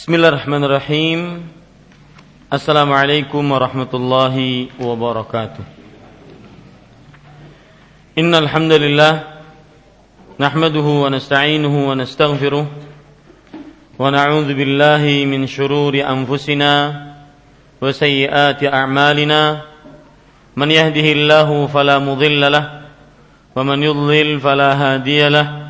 Bismillahirrahmanirrahim. Assalamualaikum warahmatullahi wabarakatuh. Innal hamdalillah nahmaduhu wa nasta'inuhu wa nastaghfiruh wa na'udzu billahi min shururi anfusina wa sayyiati a'malina man yahdihillahu fala mudilla wa man yudlil fala hadiya lahu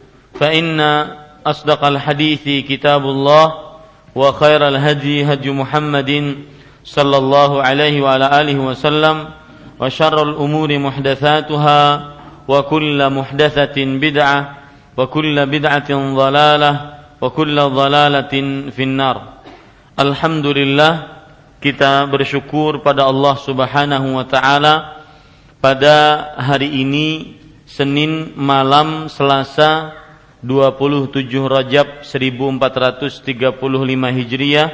فإن أصدق الحديث كتاب الله وخير الهدي هدي محمد صلى الله عليه وعلى آله وسلم وشر الأمور محدثاتها وكل محدثة بدعة وكل بدعة ضلالة وكل ضلالة في النار الحمد لله kita bersyukur pada Allah Subhanahu wa taala pada hari ini Senin malam Selasa 27 Rajab 1435 Hijriah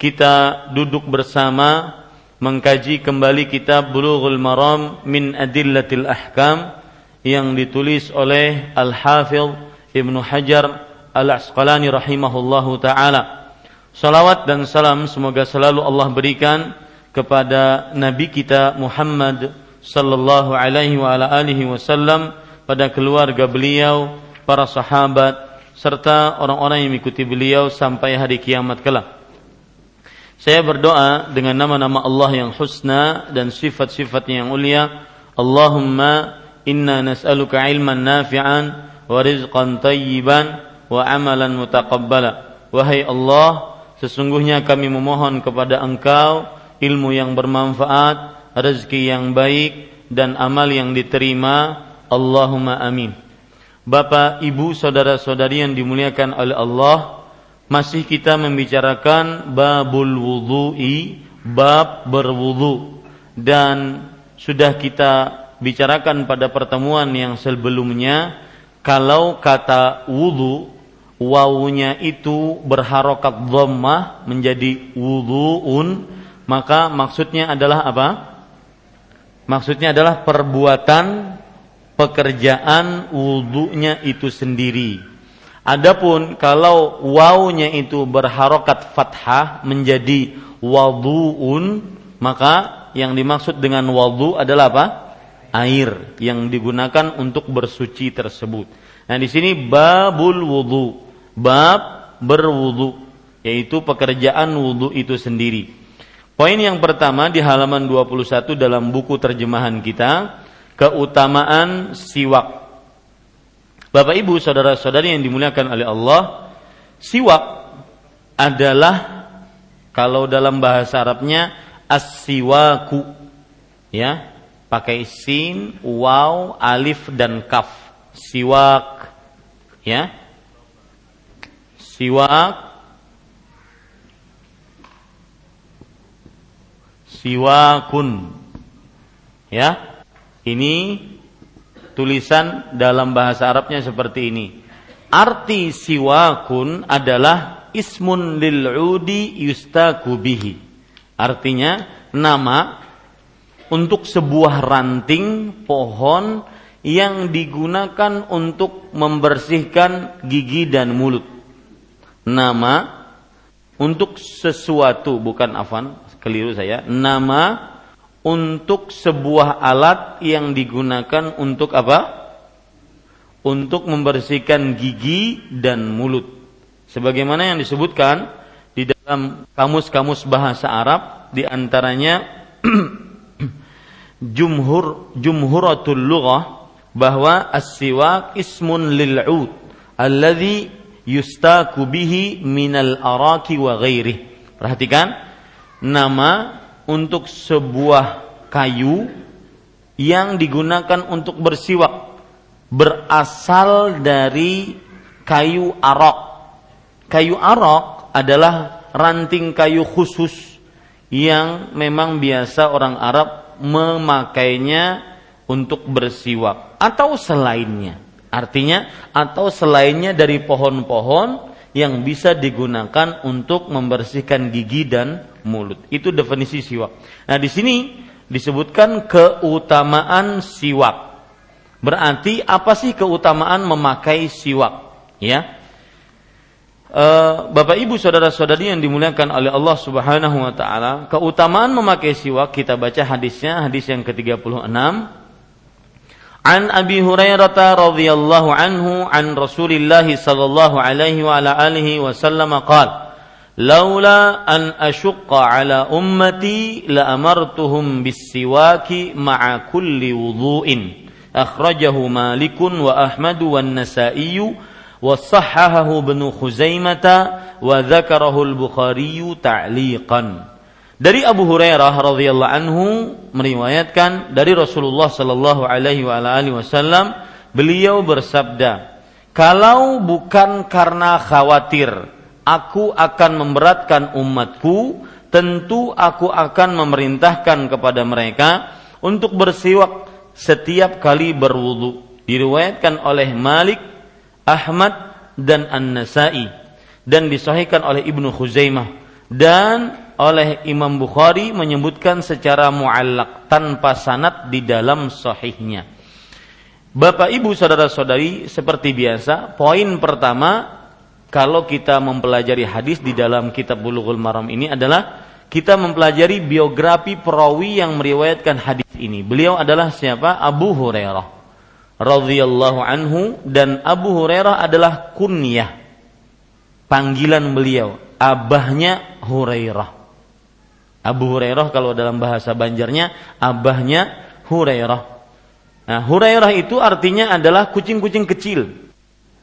kita duduk bersama mengkaji kembali kitab Bulughul Maram min Adillatil Ahkam yang ditulis oleh Al-Hafidh Ibnu Hajar Al-Asqalani rahimahullahu taala. Salawat dan salam semoga selalu Allah berikan kepada nabi kita Muhammad sallallahu alaihi wa ala alihi wasallam pada keluarga beliau para sahabat serta orang-orang yang mengikuti beliau sampai hari kiamat kelak. Saya berdoa dengan nama-nama Allah yang husna dan sifat-sifatnya yang mulia. Allahumma inna nas'aluka ilman nafi'an wa rizqan tayyiban wa amalan mutaqabbala. Wahai Allah, sesungguhnya kami memohon kepada Engkau ilmu yang bermanfaat, rezeki yang baik dan amal yang diterima. Allahumma amin. Bapak, Ibu, saudara-saudari yang dimuliakan oleh Allah, masih kita membicarakan babul wudhu'i, bab berwudhu dan sudah kita bicarakan pada pertemuan yang sebelumnya kalau kata wudhu wawunya itu berharokat dhammah menjadi wudhu'un maka maksudnya adalah apa? Maksudnya adalah perbuatan pekerjaan wudhunya itu sendiri. Adapun kalau wawunya itu berharokat fathah menjadi waduun, maka yang dimaksud dengan wadu adalah apa? Air yang digunakan untuk bersuci tersebut. Nah di sini babul wudu, bab berwudu, yaitu pekerjaan wudu itu sendiri. Poin yang pertama di halaman 21 dalam buku terjemahan kita, keutamaan siwak. Bapak Ibu, saudara-saudari yang dimuliakan oleh Allah, siwak adalah kalau dalam bahasa Arabnya as-siwaku. Ya, pakai sin, waw, alif dan kaf. Siwak. Ya. Siwak siwakun. Ya, ini tulisan dalam bahasa Arabnya seperti ini. Arti siwakun adalah ismun lil'udi yustaku bihi. Artinya nama untuk sebuah ranting pohon yang digunakan untuk membersihkan gigi dan mulut. Nama untuk sesuatu bukan afan keliru saya. Nama untuk sebuah alat yang digunakan untuk apa? Untuk membersihkan gigi dan mulut. Sebagaimana yang disebutkan di dalam kamus-kamus bahasa Arab di antaranya jumhur jumhuratul lughah bahwa as-siwak ismun lil'ud alladhi yustaku bihi minal araki wa ghairi. Perhatikan nama untuk sebuah kayu yang digunakan untuk bersiwak berasal dari kayu arok. Kayu arok adalah ranting kayu khusus yang memang biasa orang Arab memakainya untuk bersiwak atau selainnya. Artinya atau selainnya dari pohon-pohon yang bisa digunakan untuk membersihkan gigi dan mulut. Itu definisi siwak. Nah, di sini disebutkan keutamaan siwak. Berarti apa sih keutamaan memakai siwak? Ya. E, Bapak Ibu saudara-saudari yang dimuliakan oleh Allah Subhanahu wa taala, keutamaan memakai siwak kita baca hadisnya, hadis yang ke-36 An Abi Hurairah radhiyallahu anhu an Rasulillah sallallahu alaihi wa ala alihi wasallam qala Laula an ashqa ala ummati la amartuhum bis-siwaki ma'a kulli wudhu'in akhrajahu Malikun wa Ahmad wa Nasa'i wa sahahahu Ibnu Khuzaimah wa dzakarahu al-Bukhari ta'liqan. Dari Abu Hurairah radhiyallahu anhu meriwayatkan dari Rasulullah sallallahu alaihi wasallam beliau bersabda, "Kalau bukan karena khawatir aku akan memberatkan umatku, tentu aku akan memerintahkan kepada mereka untuk bersiwak setiap kali berwudu." Diriwayatkan oleh Malik, Ahmad dan An-Nasa'i dan disahihkan oleh Ibnu Khuzaimah dan oleh Imam Bukhari menyebutkan secara muallak tanpa sanad di dalam sahihnya. Bapak Ibu saudara-saudari seperti biasa, poin pertama kalau kita mempelajari hadis di dalam kitab Bulughul Maram ini adalah kita mempelajari biografi perawi yang meriwayatkan hadis ini. Beliau adalah siapa? Abu Hurairah radhiyallahu anhu dan Abu Hurairah adalah kunyah panggilan beliau abahnya Hurairah Abu Hurairah kalau dalam bahasa Banjarnya abahnya Hurairah. Nah, Hurairah itu artinya adalah kucing-kucing kecil.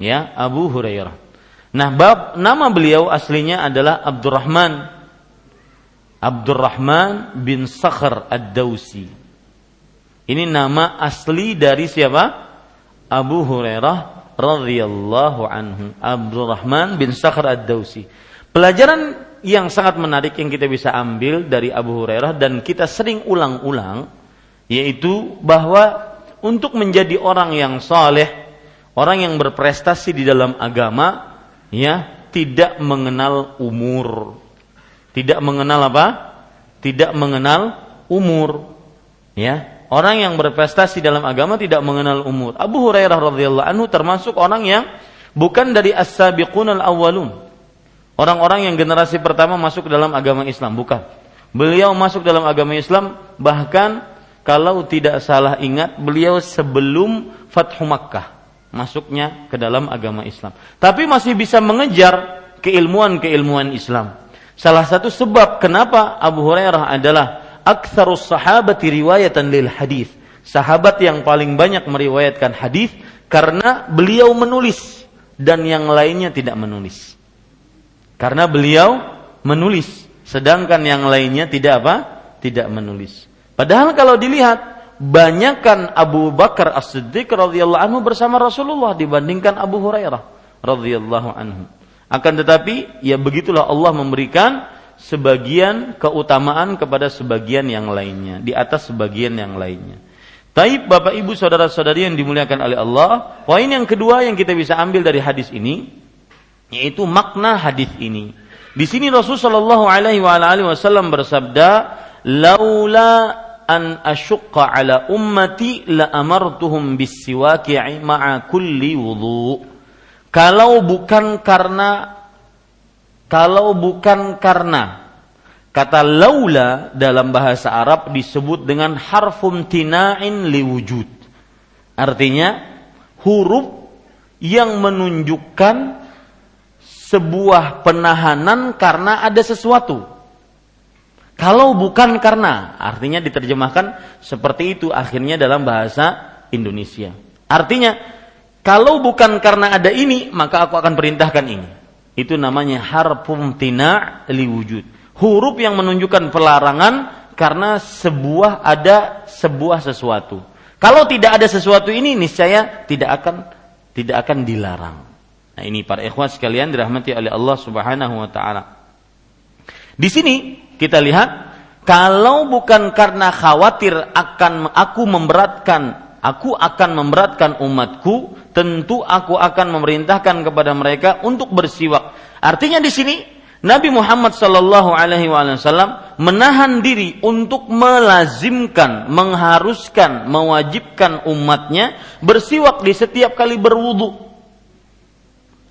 Ya, Abu Hurairah. Nah, bab nama beliau aslinya adalah Abdurrahman Abdurrahman bin Sakhr Ad-Dausi. Ini nama asli dari siapa? Abu Hurairah radhiyallahu anhu. Abdurrahman bin Sakhr Ad-Dausi. Pelajaran yang sangat menarik yang kita bisa ambil dari Abu Hurairah dan kita sering ulang-ulang yaitu bahwa untuk menjadi orang yang saleh, orang yang berprestasi di dalam agama, ya tidak mengenal umur, tidak mengenal apa? Tidak mengenal umur, ya orang yang berprestasi dalam agama tidak mengenal umur. Abu Hurairah radhiyallahu anhu termasuk orang yang bukan dari as-sabiqun al-awwalun, Orang-orang yang generasi pertama masuk dalam agama Islam, bukan. Beliau masuk dalam agama Islam bahkan kalau tidak salah ingat beliau sebelum Fathu Makkah masuknya ke dalam agama Islam. Tapi masih bisa mengejar keilmuan-keilmuan Islam. Salah satu sebab kenapa Abu Hurairah adalah aktsarus sahabati riwayatan lil hadis. Sahabat yang paling banyak meriwayatkan hadis karena beliau menulis dan yang lainnya tidak menulis. Karena beliau menulis, sedangkan yang lainnya tidak apa? Tidak menulis. Padahal kalau dilihat banyakkan Abu Bakar As-Siddiq radhiyallahu anhu bersama Rasulullah dibandingkan Abu Hurairah radhiyallahu anhu. Akan tetapi ya begitulah Allah memberikan sebagian keutamaan kepada sebagian yang lainnya di atas sebagian yang lainnya. Taib Bapak Ibu saudara-saudari yang dimuliakan oleh Allah, poin yang kedua yang kita bisa ambil dari hadis ini yaitu makna hadis ini. Di sini Rasulullah Shallallahu Alaihi Wasallam bersabda, "Laula an asyqa ala ummati la amartuhum bisiwaki ma'a kulli wudu." Kalau bukan karena kalau bukan karena kata laula dalam bahasa Arab disebut dengan harfum tina'in liwujud. Artinya huruf yang menunjukkan sebuah penahanan karena ada sesuatu. Kalau bukan karena, artinya diterjemahkan seperti itu akhirnya dalam bahasa Indonesia. Artinya, kalau bukan karena ada ini, maka aku akan perintahkan ini. Itu namanya harfum tina liwujud. Huruf yang menunjukkan pelarangan karena sebuah ada sebuah sesuatu. Kalau tidak ada sesuatu ini niscaya tidak akan tidak akan dilarang. Nah, ini para ikhwan sekalian dirahmati oleh Allah Subhanahu wa taala. Di sini kita lihat kalau bukan karena khawatir akan aku memberatkan, aku akan memberatkan umatku, tentu aku akan memerintahkan kepada mereka untuk bersiwak. Artinya di sini Nabi Muhammad Sallallahu Alaihi Wasallam menahan diri untuk melazimkan, mengharuskan, mewajibkan umatnya bersiwak di setiap kali berwudu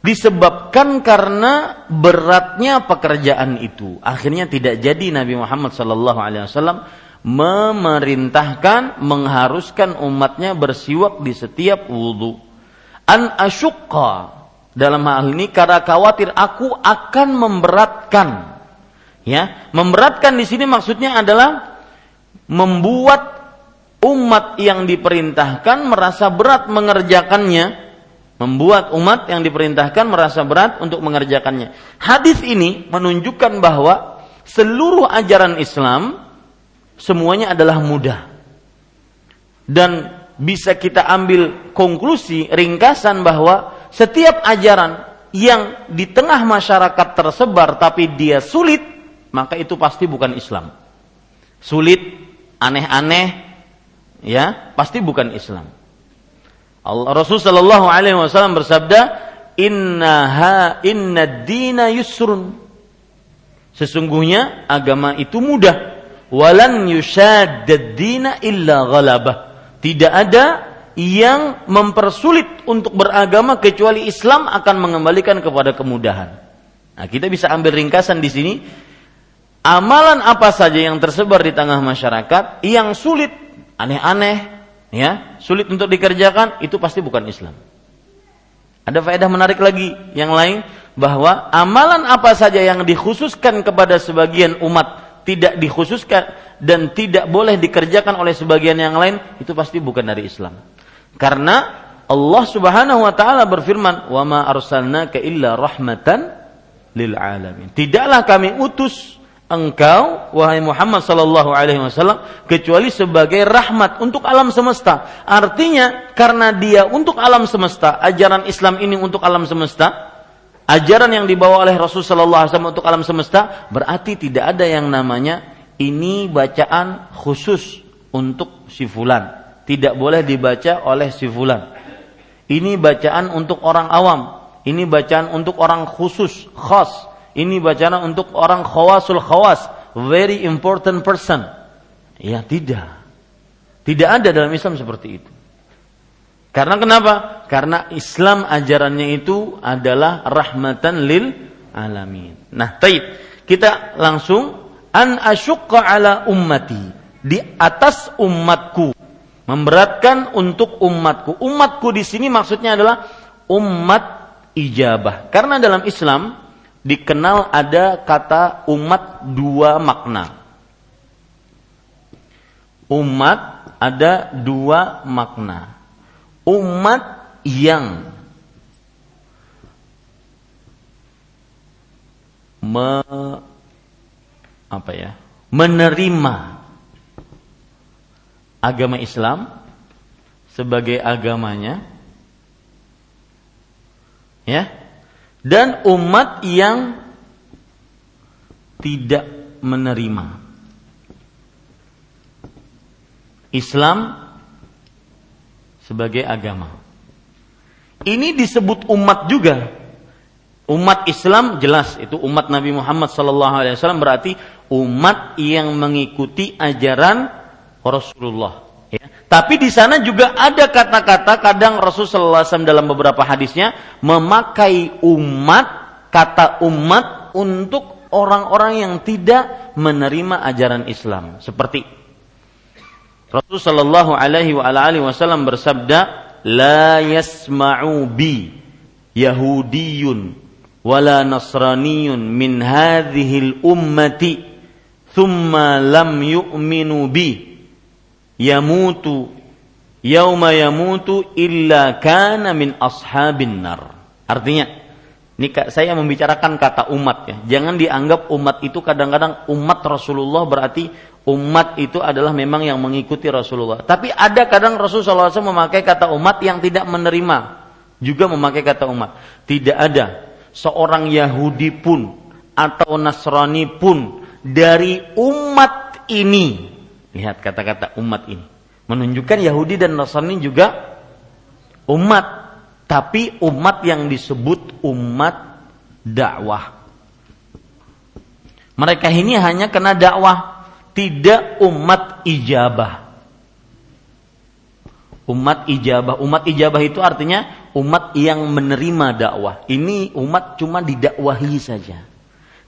disebabkan karena beratnya pekerjaan itu. Akhirnya tidak jadi Nabi Muhammad Wasallam memerintahkan, mengharuskan umatnya bersiwak di setiap wudhu. An asyukka dalam hal ini karena khawatir aku akan memberatkan. Ya, memberatkan di sini maksudnya adalah membuat umat yang diperintahkan merasa berat mengerjakannya membuat umat yang diperintahkan merasa berat untuk mengerjakannya. Hadis ini menunjukkan bahwa seluruh ajaran Islam semuanya adalah mudah. Dan bisa kita ambil konklusi ringkasan bahwa setiap ajaran yang di tengah masyarakat tersebar tapi dia sulit, maka itu pasti bukan Islam. Sulit, aneh-aneh, ya, pasti bukan Islam. Allah Rasul Shallallahu Alaihi Wasallam bersabda, Inna ha inna dina yusrun. Sesungguhnya agama itu mudah. Walan yushaddad dina illa ghalabah. Tidak ada yang mempersulit untuk beragama kecuali Islam akan mengembalikan kepada kemudahan. Nah, kita bisa ambil ringkasan di sini. Amalan apa saja yang tersebar di tengah masyarakat yang sulit, aneh-aneh, ya sulit untuk dikerjakan itu pasti bukan Islam. Ada faedah menarik lagi yang lain bahwa amalan apa saja yang dikhususkan kepada sebagian umat tidak dikhususkan dan tidak boleh dikerjakan oleh sebagian yang lain itu pasti bukan dari Islam. Karena Allah Subhanahu wa taala berfirman, "Wa ma arsalnaka illa rahmatan lil alamin." Tidaklah kami utus engkau wahai Muhammad sallallahu alaihi wasallam kecuali sebagai rahmat untuk alam semesta. Artinya karena dia untuk alam semesta, ajaran Islam ini untuk alam semesta, ajaran yang dibawa oleh Rasul sallallahu alaihi wasallam untuk alam semesta, berarti tidak ada yang namanya ini bacaan khusus untuk si fulan. Tidak boleh dibaca oleh si fulan. Ini bacaan untuk orang awam, ini bacaan untuk orang khusus, khas ini bacaan untuk orang khawasul khawas, very important person. Ya tidak. Tidak ada dalam Islam seperti itu. Karena kenapa? Karena Islam ajarannya itu adalah rahmatan lil alamin. Nah, taib. Kita langsung an asyukka ala ummati. Di atas umatku. Memberatkan untuk umatku. Umatku di sini maksudnya adalah umat ijabah. Karena dalam Islam dikenal ada kata umat dua makna. Umat ada dua makna. Umat yang me, apa ya? menerima agama Islam sebagai agamanya ya dan umat yang tidak menerima Islam sebagai agama. Ini disebut umat juga. Umat Islam jelas itu umat Nabi Muhammad SAW berarti umat yang mengikuti ajaran Rasulullah Ya. Tapi di sana juga ada kata-kata kadang Rasulullah SAW dalam beberapa hadisnya memakai umat kata umat untuk orang-orang yang tidak menerima ajaran Islam seperti Rasulullah Shallallahu Alaihi Wasallam bersabda la yasma'u bi Yahudiyun wala Nasraniyun min hadhil ummati thumma lam yu'minu bi yamutu yauma yamutu illa kana min ashabin nar. Artinya, ini saya membicarakan kata umat ya. Jangan dianggap umat itu kadang-kadang umat Rasulullah berarti umat itu adalah memang yang mengikuti Rasulullah. Tapi ada kadang Rasulullah SAW memakai kata umat yang tidak menerima juga memakai kata umat. Tidak ada seorang Yahudi pun atau Nasrani pun dari umat ini. Lihat kata-kata umat ini menunjukkan Yahudi dan Nasrani juga umat, tapi umat yang disebut umat dakwah. Mereka ini hanya kena dakwah, tidak umat ijabah. Umat ijabah, umat ijabah itu artinya umat yang menerima dakwah. Ini umat cuma didakwahi saja.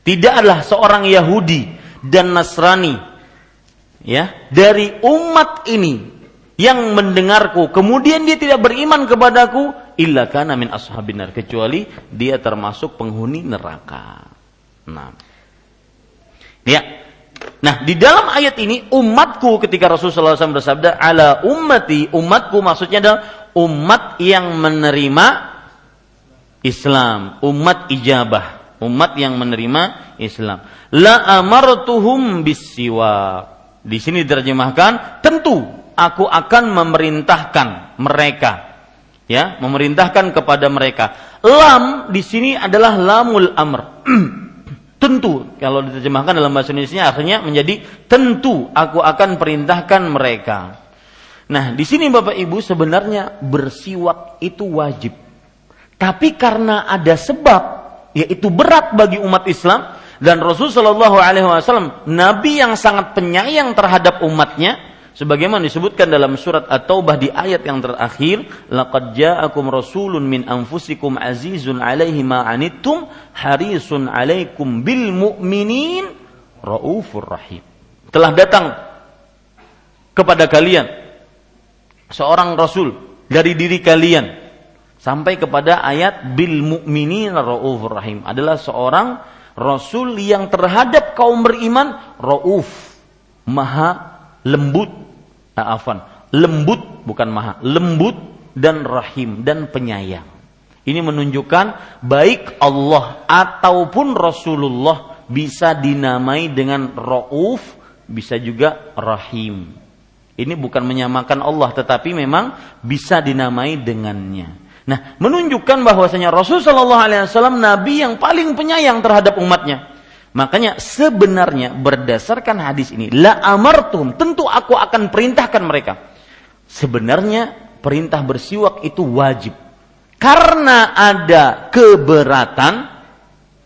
Tidak adalah seorang Yahudi dan Nasrani ya dari umat ini yang mendengarku kemudian dia tidak beriman kepadaku illa kana min ashabinar kecuali dia termasuk penghuni neraka. Nah. Ya. Nah, di dalam ayat ini umatku ketika Rasulullah SAW bersabda ala ummati, umatku maksudnya adalah umat yang menerima Islam, umat ijabah, umat yang menerima Islam. La amartuhum bisiwa. Di sini diterjemahkan tentu aku akan memerintahkan mereka. Ya memerintahkan kepada mereka. Lam di sini adalah lamul amr. Tentu kalau diterjemahkan dalam bahasa Indonesia artinya menjadi tentu aku akan perintahkan mereka. Nah di sini Bapak Ibu sebenarnya bersiwak itu wajib. Tapi karena ada sebab yaitu berat bagi umat Islam dan Rasulullah Shallallahu Alaihi Wasallam Nabi yang sangat penyayang terhadap umatnya sebagaimana disebutkan dalam surat At-Taubah di ayat yang terakhir laqad ja'akum rasulun min anfusikum azizun 'alaihi ma anittum harisun 'alaikum bil mu'minin raufur rahim. Telah datang kepada kalian seorang rasul dari diri kalian sampai kepada ayat bil mu'minin raufur rahim. Adalah seorang rasul yang terhadap kaum beriman rauf maha lembut afan, lembut bukan maha, lembut dan rahim dan penyayang. Ini menunjukkan baik Allah ataupun Rasulullah bisa dinamai dengan rauf, bisa juga rahim. Ini bukan menyamakan Allah tetapi memang bisa dinamai dengannya. Nah, menunjukkan bahwasanya Rasul Shallallahu Alaihi Wasallam Nabi yang paling penyayang terhadap umatnya. Makanya sebenarnya berdasarkan hadis ini, la amartum, tentu aku akan perintahkan mereka. Sebenarnya perintah bersiwak itu wajib. Karena ada keberatan,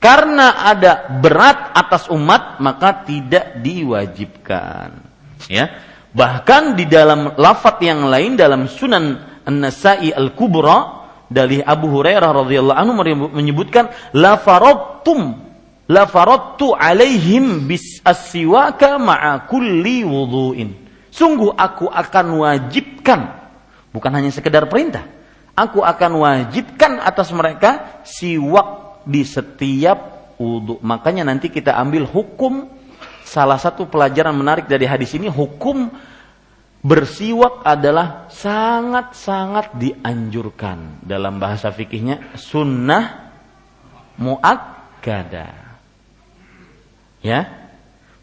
karena ada berat atas umat, maka tidak diwajibkan. Ya. Bahkan di dalam lafat yang lain dalam Sunan An-Nasa'i Al-Kubra dari Abu Hurairah radhiyallahu anhu menyebutkan la faradtum la faradtu alaihim bis aswaka ma'a kulli wudu'in. Sungguh aku akan wajibkan bukan hanya sekedar perintah. Aku akan wajibkan atas mereka siwak di setiap wudhu. Makanya nanti kita ambil hukum salah satu pelajaran menarik dari hadis ini hukum bersiwak adalah sangat-sangat dianjurkan. Dalam bahasa fikihnya sunnah muakkadah Ya.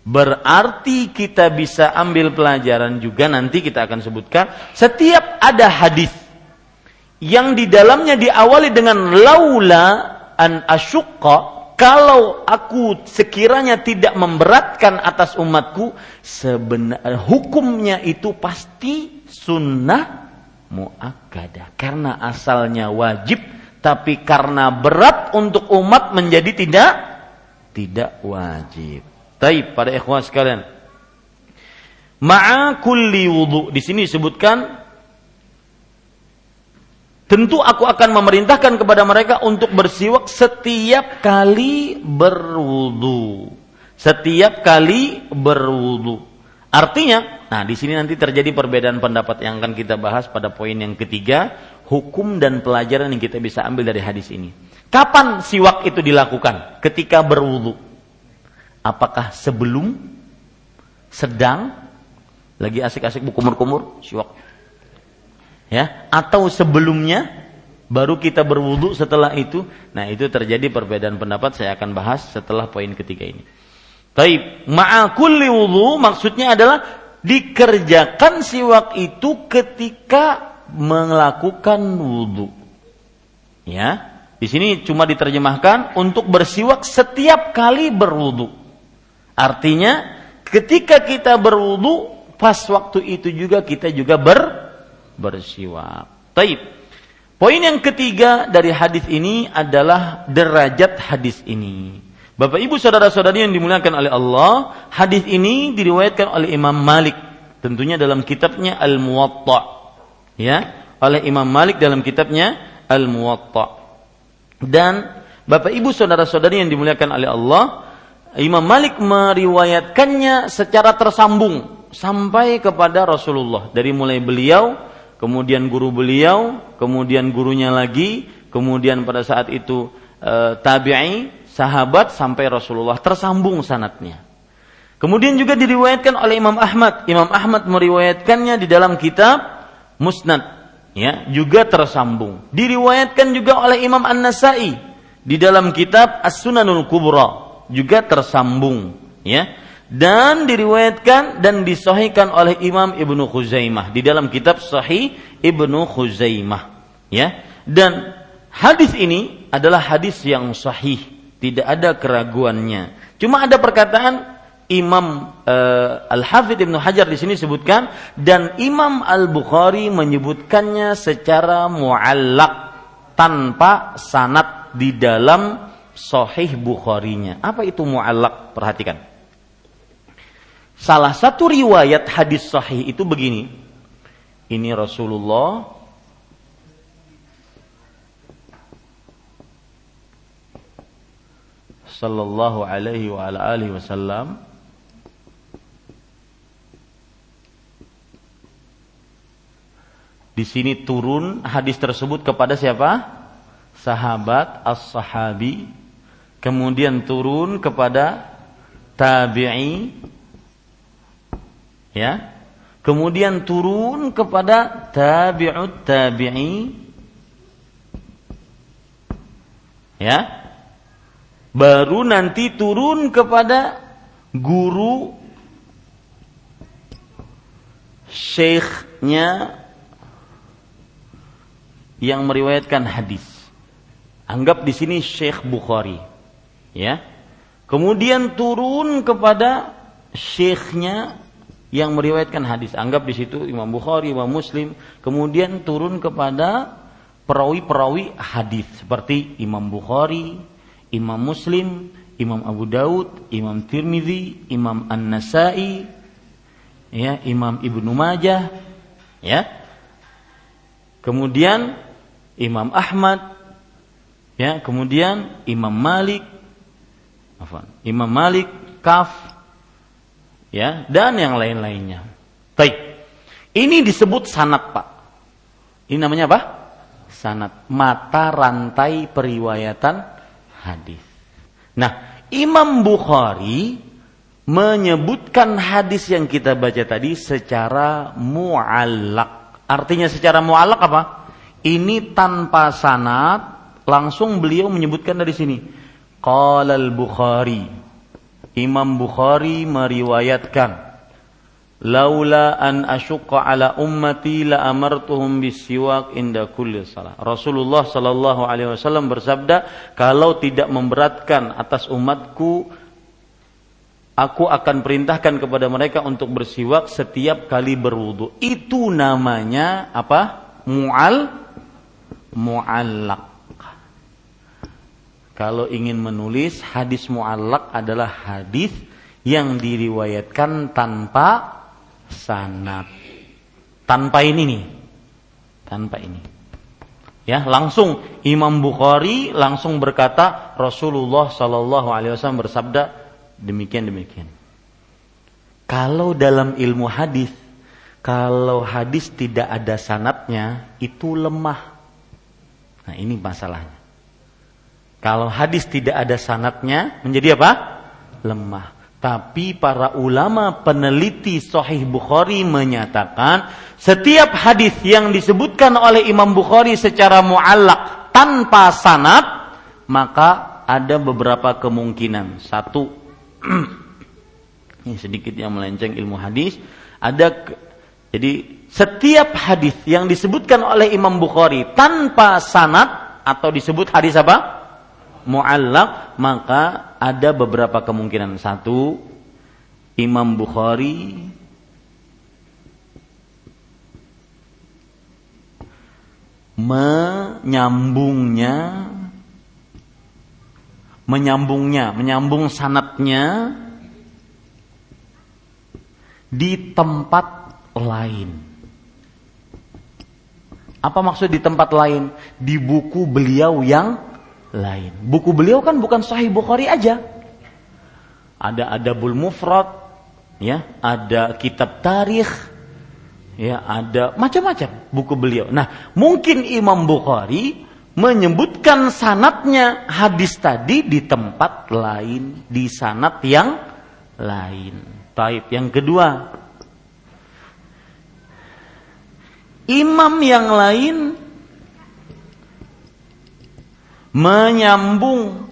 Berarti kita bisa ambil pelajaran juga nanti kita akan sebutkan. Setiap ada hadis yang di dalamnya diawali dengan laula an asyukka kalau aku sekiranya tidak memberatkan atas umatku sebenarnya hukumnya itu pasti sunnah muakkadah karena asalnya wajib tapi karena berat untuk umat menjadi tidak tidak wajib. Taib pada ikhwan sekalian. Ma'a kulli wudu. Di sini disebutkan tentu aku akan memerintahkan kepada mereka untuk bersiwak setiap kali berwudu. Setiap kali berwudu. Artinya, nah di sini nanti terjadi perbedaan pendapat yang akan kita bahas pada poin yang ketiga, hukum dan pelajaran yang kita bisa ambil dari hadis ini. Kapan siwak itu dilakukan? Ketika berwudu. Apakah sebelum, sedang, lagi asik-asik berkumur-kumur, siwak. Ya, atau sebelumnya baru kita berwudu setelah itu. Nah, itu terjadi perbedaan pendapat saya akan bahas setelah poin ketiga ini. Taib, ma'akulli wudu maksudnya adalah dikerjakan siwak itu ketika melakukan wudu. Ya, di sini cuma diterjemahkan untuk bersiwak setiap kali berwudu. Artinya ketika kita berwudu pas waktu itu juga kita juga ber bersiwak. Taib. Poin yang ketiga dari hadis ini adalah derajat hadis ini. Bapak Ibu saudara-saudari yang dimuliakan oleh Allah, hadis ini diriwayatkan oleh Imam Malik tentunya dalam kitabnya Al-Muwatta. Ya, oleh Imam Malik dalam kitabnya Al-Muwatta. Dan Bapak Ibu saudara-saudari yang dimuliakan oleh Allah, Imam Malik meriwayatkannya secara tersambung sampai kepada Rasulullah dari mulai beliau, kemudian guru beliau, kemudian gurunya lagi, kemudian pada saat itu e, tabi'i, sahabat sampai Rasulullah tersambung sanatnya. Kemudian juga diriwayatkan oleh Imam Ahmad. Imam Ahmad meriwayatkannya di dalam kitab Musnad ya juga tersambung. Diriwayatkan juga oleh Imam An-Nasai di dalam kitab As-Sunanul Kubra juga tersambung, ya. Dan diriwayatkan dan disahihkan oleh Imam Ibnu Khuzaimah di dalam kitab Sahih Ibnu Khuzaimah, ya. Dan hadis ini adalah hadis yang sahih, tidak ada keraguannya. Cuma ada perkataan Imam uh, Al-Hafidh Ibnu Hajar di sini sebutkan dan Imam Al-Bukhari menyebutkannya secara muallak tanpa sanad di dalam Sahih Bukharinya. Apa itu muallak? Perhatikan. Salah satu riwayat hadis sahih itu begini. Ini Rasulullah sallallahu alaihi wa ala alihi wasallam Di sini turun hadis tersebut kepada siapa? Sahabat as-sahabi. Kemudian turun kepada tabi'i. Ya. Kemudian turun kepada tabi'ut tabi'i. Ya. Baru nanti turun kepada guru syekhnya yang meriwayatkan hadis. Anggap di sini Syekh Bukhari. Ya. Kemudian turun kepada syekhnya yang meriwayatkan hadis. Anggap di situ Imam Bukhari, Imam Muslim. Kemudian turun kepada perawi-perawi hadis seperti Imam Bukhari, Imam Muslim, Imam Abu Daud, Imam Tirmidzi, Imam An-Nasai, ya, Imam Ibnu Majah, ya. Kemudian Imam Ahmad, ya, kemudian Imam Malik? Imam Malik, Kaf, ya, dan yang lain-lainnya. Baik. Ini disebut sanat, Pak. Ini namanya apa? Sanat. Mata rantai periwayatan hadis. Nah, Imam Bukhari menyebutkan hadis yang kita baca tadi secara muallak. Artinya secara muallak apa? Ini tanpa sanad, langsung beliau menyebutkan dari sini. Qala al-Bukhari. Imam Bukhari meriwayatkan Laula an asyqa ala ummati la amartuhum bisiwak inda kulli salah. Rasulullah sallallahu alaihi wasallam bersabda, kalau tidak memberatkan atas umatku aku akan perintahkan kepada mereka untuk bersiwak setiap kali berwudu. Itu namanya apa? Mu'al muallak. Kalau ingin menulis hadis muallak adalah hadis yang diriwayatkan tanpa sanad. Tanpa ini nih. Tanpa ini. Ya, langsung Imam Bukhari langsung berkata Rasulullah Shallallahu alaihi wasallam bersabda demikian demikian. Kalau dalam ilmu hadis kalau hadis tidak ada sanatnya itu lemah Nah ini masalahnya. Kalau hadis tidak ada sanatnya menjadi apa? Lemah. Tapi para ulama peneliti Sahih Bukhari menyatakan setiap hadis yang disebutkan oleh Imam Bukhari secara muallak tanpa sanat maka ada beberapa kemungkinan. Satu, ini sedikit yang melenceng ilmu hadis. Ada jadi setiap hadis yang disebutkan oleh Imam Bukhari tanpa sanat atau disebut hadis apa? Muallak maka ada beberapa kemungkinan. Satu Imam Bukhari menyambungnya menyambungnya menyambung sanatnya di tempat lain. Apa maksud di tempat lain? Di buku beliau yang lain. Buku beliau kan bukan Sahih Bukhari aja. Ada Adabul Mufrad, ya, ada kitab tarikh, ya, ada macam-macam buku beliau. Nah, mungkin Imam Bukhari menyebutkan sanatnya hadis tadi di tempat lain, di sanat yang lain. Taib yang kedua, imam yang lain menyambung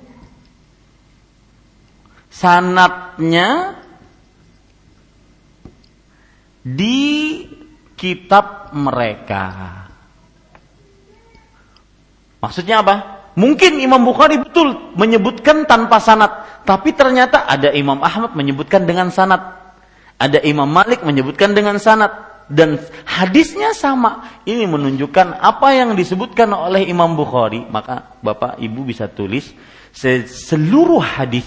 sanatnya di kitab mereka. Maksudnya apa? Mungkin Imam Bukhari betul menyebutkan tanpa sanat, tapi ternyata ada Imam Ahmad menyebutkan dengan sanat. Ada Imam Malik menyebutkan dengan sanat dan hadisnya sama. Ini menunjukkan apa yang disebutkan oleh Imam Bukhari. Maka Bapak Ibu bisa tulis seluruh hadis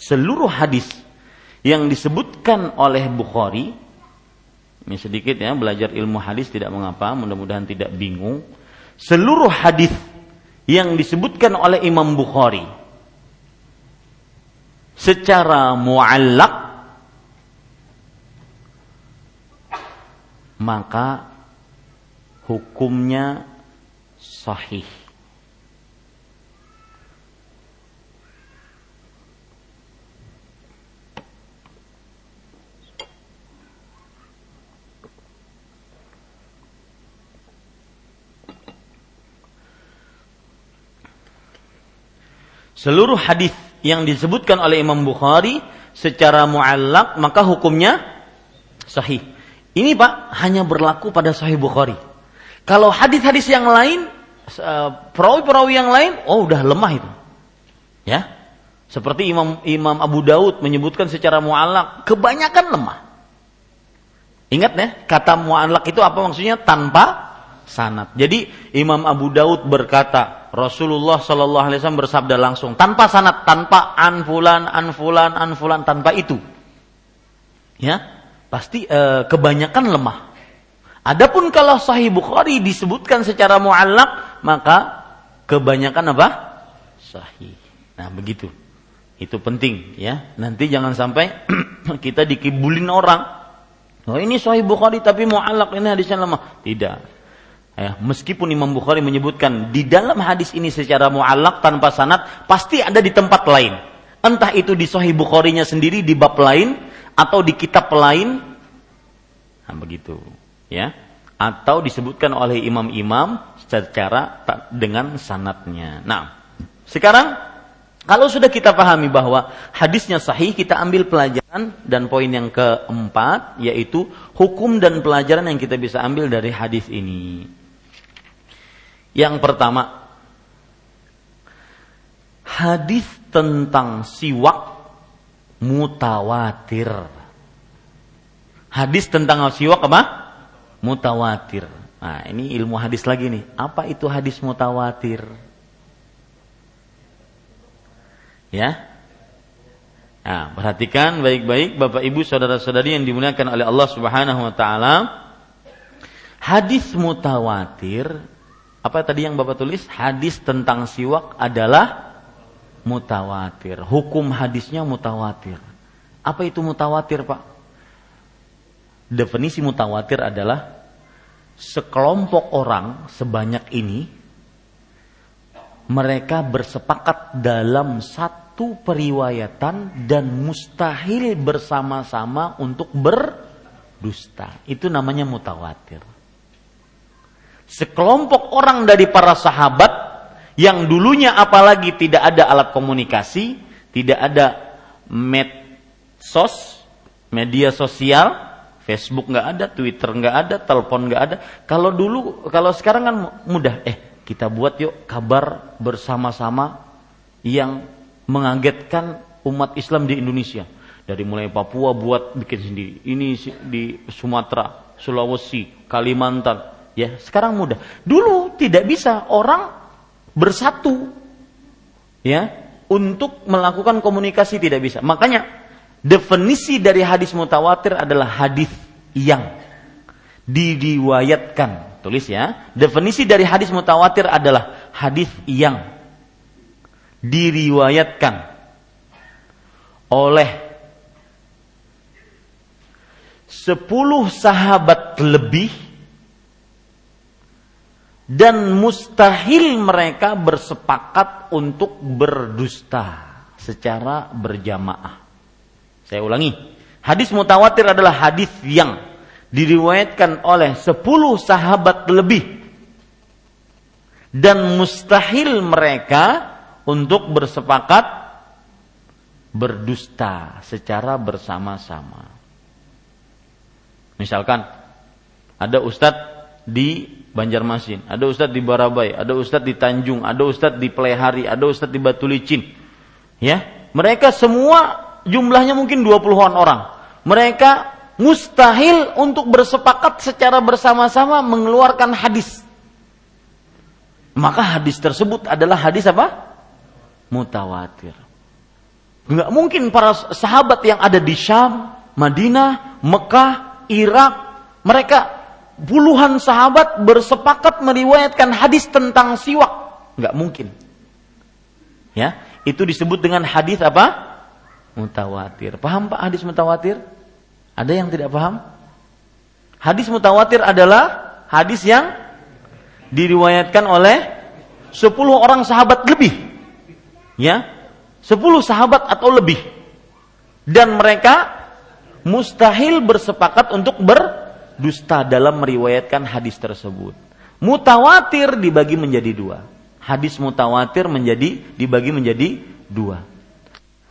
seluruh hadis yang disebutkan oleh Bukhari ini sedikit ya belajar ilmu hadis tidak mengapa mudah-mudahan tidak bingung seluruh hadis yang disebutkan oleh Imam Bukhari secara muallak maka hukumnya sahih. Seluruh hadis yang disebutkan oleh Imam Bukhari secara muallak maka hukumnya sahih. Ini Pak hanya berlaku pada Sahih Bukhari. Kalau hadis-hadis yang lain, eh, perawi-perawi yang lain, oh udah lemah itu. Ya, seperti Imam Imam Abu Daud menyebutkan secara mu'alak, kebanyakan lemah. Ingat ya, kata mu'alak itu apa maksudnya? Tanpa sanat. Jadi Imam Abu Daud berkata, Rasulullah Shallallahu Alaihi Wasallam bersabda langsung, tanpa sanat, tanpa anfulan, anfulan, anfulan, tanpa itu. Ya, pasti e, kebanyakan lemah. Adapun kalau Sahih Bukhari disebutkan secara muallak, maka kebanyakan apa? Sahih. Nah, begitu. Itu penting ya. Nanti jangan sampai kita dikibulin orang. Oh, ini Sahih Bukhari tapi muallak ini hadisnya lemah. Tidak. Ya, meskipun Imam Bukhari menyebutkan di dalam hadis ini secara muallak tanpa sanad pasti ada di tempat lain. Entah itu di Sahih Bukharinya sendiri di bab lain atau di kitab lain nah, begitu ya atau disebutkan oleh imam-imam secara dengan sanatnya. Nah, sekarang kalau sudah kita pahami bahwa hadisnya sahih, kita ambil pelajaran dan poin yang keempat yaitu hukum dan pelajaran yang kita bisa ambil dari hadis ini. Yang pertama, hadis tentang siwak mutawatir. Hadis tentang siwak apa? Mutawatir. Nah, ini ilmu hadis lagi nih. Apa itu hadis mutawatir? Ya. Nah, perhatikan baik-baik Bapak Ibu saudara-saudari yang dimuliakan oleh Allah Subhanahu wa taala. Hadis mutawatir apa tadi yang Bapak tulis? Hadis tentang siwak adalah mutawatir. Hukum hadisnya mutawatir. Apa itu mutawatir, Pak? Definisi mutawatir adalah sekelompok orang sebanyak ini mereka bersepakat dalam satu periwayatan dan mustahil bersama-sama untuk berdusta. Itu namanya mutawatir. Sekelompok orang dari para sahabat yang dulunya apalagi tidak ada alat komunikasi, tidak ada medsos, media sosial, Facebook nggak ada, Twitter nggak ada, telepon nggak ada. Kalau dulu, kalau sekarang kan mudah. Eh, kita buat yuk kabar bersama-sama yang mengagetkan umat Islam di Indonesia. Dari mulai Papua buat bikin sendiri. Ini di Sumatera, Sulawesi, Kalimantan. Ya, sekarang mudah. Dulu tidak bisa orang bersatu ya untuk melakukan komunikasi tidak bisa. Makanya definisi dari hadis mutawatir adalah hadis yang diriwayatkan Tulis ya. Definisi dari hadis mutawatir adalah hadis yang diriwayatkan oleh sepuluh sahabat lebih dan mustahil mereka bersepakat untuk berdusta secara berjamaah. Saya ulangi, hadis mutawatir adalah hadis yang diriwayatkan oleh 10 sahabat lebih dan mustahil mereka untuk bersepakat berdusta secara bersama-sama. Misalkan ada ustadz di Banjarmasin, ada ustadz di Barabai, ada ustadz di Tanjung, ada ustadz di Plehari, ada ustadz di Batu Licin. Ya, mereka semua jumlahnya mungkin 20-an orang. Mereka mustahil untuk bersepakat secara bersama-sama mengeluarkan hadis. Maka hadis tersebut adalah hadis apa? Mutawatir. Enggak mungkin para sahabat yang ada di Syam, Madinah, Mekah, Irak, mereka puluhan sahabat bersepakat meriwayatkan hadis tentang siwak. Enggak mungkin. Ya, itu disebut dengan hadis apa? Mutawatir. Paham Pak hadis mutawatir? Ada yang tidak paham? Hadis mutawatir adalah hadis yang diriwayatkan oleh 10 orang sahabat lebih. Ya. 10 sahabat atau lebih. Dan mereka mustahil bersepakat untuk berdusta dalam meriwayatkan hadis tersebut. Mutawatir dibagi menjadi dua. Hadis mutawatir menjadi dibagi menjadi dua.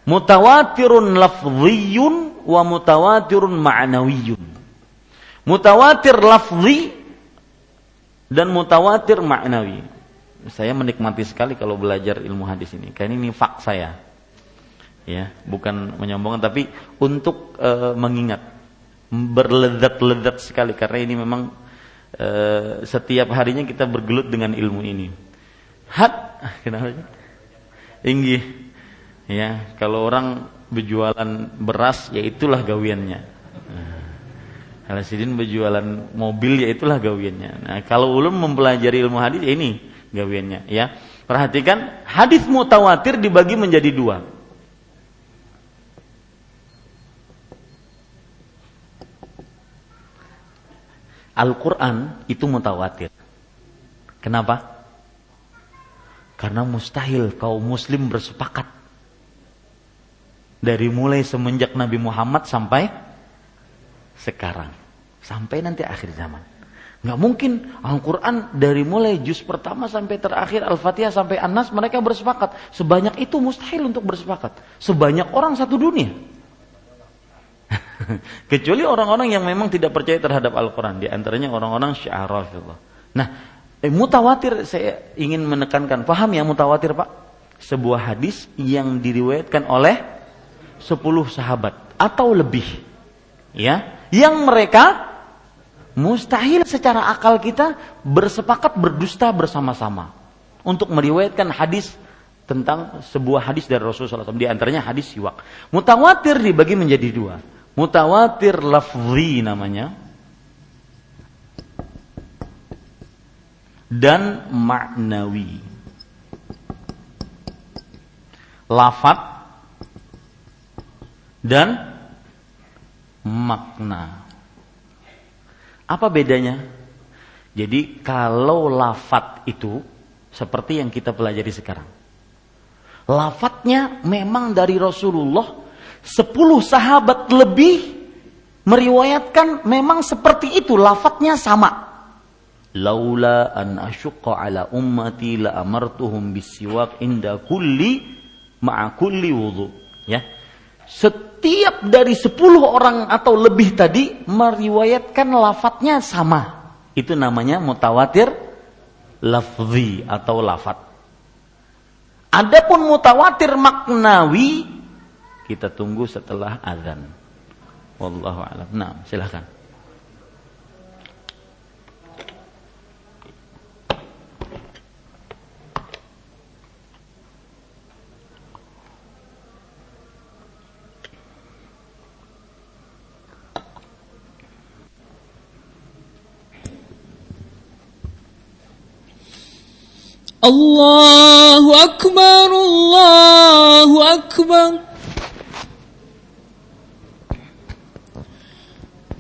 Mutawatirun lafziyun wa mutawatirun ma'nawiyun. Mutawatir lafzi dan mutawatir ma'nawi. Saya menikmati sekali kalau belajar ilmu hadis ini. Karena ini fak saya. Ya, bukan menyombongkan tapi untuk e, mengingat berlezat-lezat sekali karena ini memang e, setiap harinya kita bergelut dengan ilmu ini. Hat, kenapa? Tinggi. Ya, kalau orang berjualan beras ya itulah gawiannya. Nah, berjualan mobil ya itulah gawiannya. Nah, kalau ulum mempelajari ilmu hadis ya ini gawiannya ya. Perhatikan hadis mutawatir dibagi menjadi dua. Al-Quran itu mutawatir. Kenapa? Karena mustahil kaum muslim bersepakat dari mulai semenjak Nabi Muhammad sampai sekarang. Sampai nanti akhir zaman. Nggak mungkin Al-Quran dari mulai juz pertama sampai terakhir Al-Fatihah sampai An-Nas mereka bersepakat. Sebanyak itu mustahil untuk bersepakat. Sebanyak orang satu dunia. Kecuali orang-orang yang memang tidak percaya terhadap Al-Quran. Di antaranya orang-orang syiarafillah. Nah, eh, mutawatir saya ingin menekankan. Paham ya mutawatir Pak? Sebuah hadis yang diriwayatkan oleh 10 sahabat atau lebih. Ya, yang mereka mustahil secara akal kita bersepakat berdusta bersama-sama untuk meriwayatkan hadis tentang sebuah hadis dari Rasulullah SAW. Di antaranya hadis siwak. Mutawatir dibagi menjadi dua. Mutawatir lafzi namanya. Dan maknawi. Lafat dan makna. Apa bedanya? Jadi kalau lafat itu seperti yang kita pelajari sekarang. Lafadznya memang dari Rasulullah, sepuluh sahabat lebih meriwayatkan memang seperti itu, lafadznya sama. Laula an asyqa ala ummati la amartuhum bisiwak inda kulli ma'a kulli wudu. Ya. Setiap dari sepuluh orang atau lebih tadi meriwayatkan lafadznya sama. Itu namanya mutawatir lafzi atau lafat. Adapun mutawatir maknawi kita tunggu setelah azan. Wallahu a'lam. Nah, silahkan. الله أكبر الله أكبر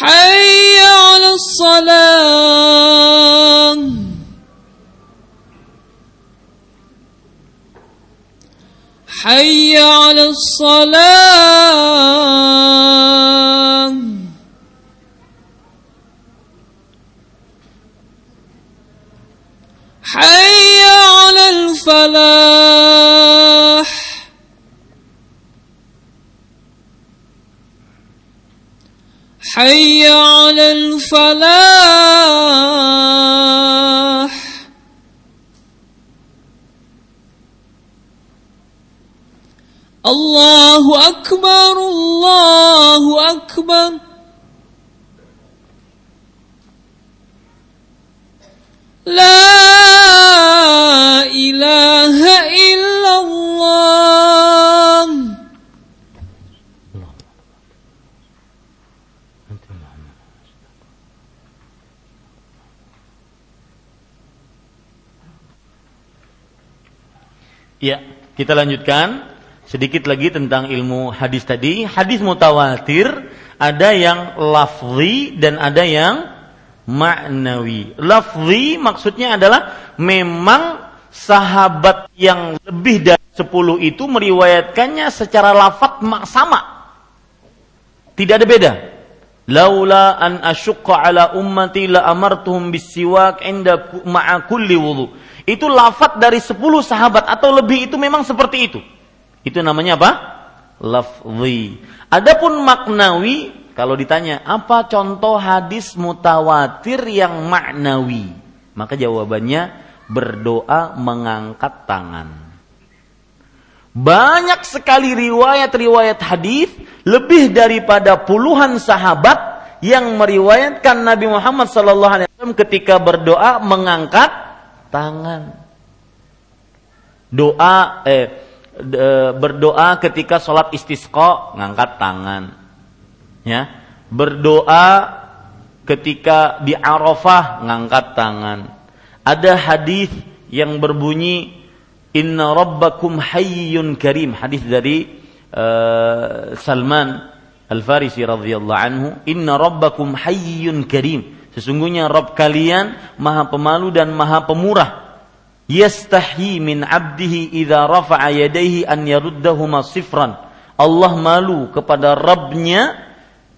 حي على الصلاة. حي على الصلاة. حي على الفلاح. حي Allahu Akbar, Allahu Akbar. La ilaha illallah. Ya, kita lanjutkan sedikit lagi tentang ilmu hadis tadi. Hadis mutawatir ada yang lafzi dan ada yang maknawi. Lafzi maksudnya adalah memang sahabat yang lebih dari 10 itu meriwayatkannya secara lafat sama. Tidak ada beda. Laula an asyqa ala ummati la amartuhum bisiwak inda ma'a kulli wudu. Itu lafat dari 10 sahabat atau lebih itu memang seperti itu. Itu namanya apa? Lafzi. Adapun maknawi kalau ditanya apa contoh hadis mutawatir yang maknawi? Maka jawabannya berdoa mengangkat tangan. Banyak sekali riwayat-riwayat hadis lebih daripada puluhan sahabat yang meriwayatkan Nabi Muhammad SAW ketika berdoa mengangkat tangan. Doa eh berdoa ketika sholat istisqa ngangkat tangan. Ya, berdoa ketika di Arafah ngangkat tangan. Ada hadis yang berbunyi Inna rabbakum hayyun karim. Hadis dari uh, Salman Al-Farisi radhiyallahu anhu, "Inna rabbakum hayyun karim." Sesungguhnya Rabb kalian Maha Pemalu dan Maha Pemurah. Yastahi min 'abdihi idza rafa'a yadayhi an yaruddahuma sifran. Allah malu kepada Rabbnya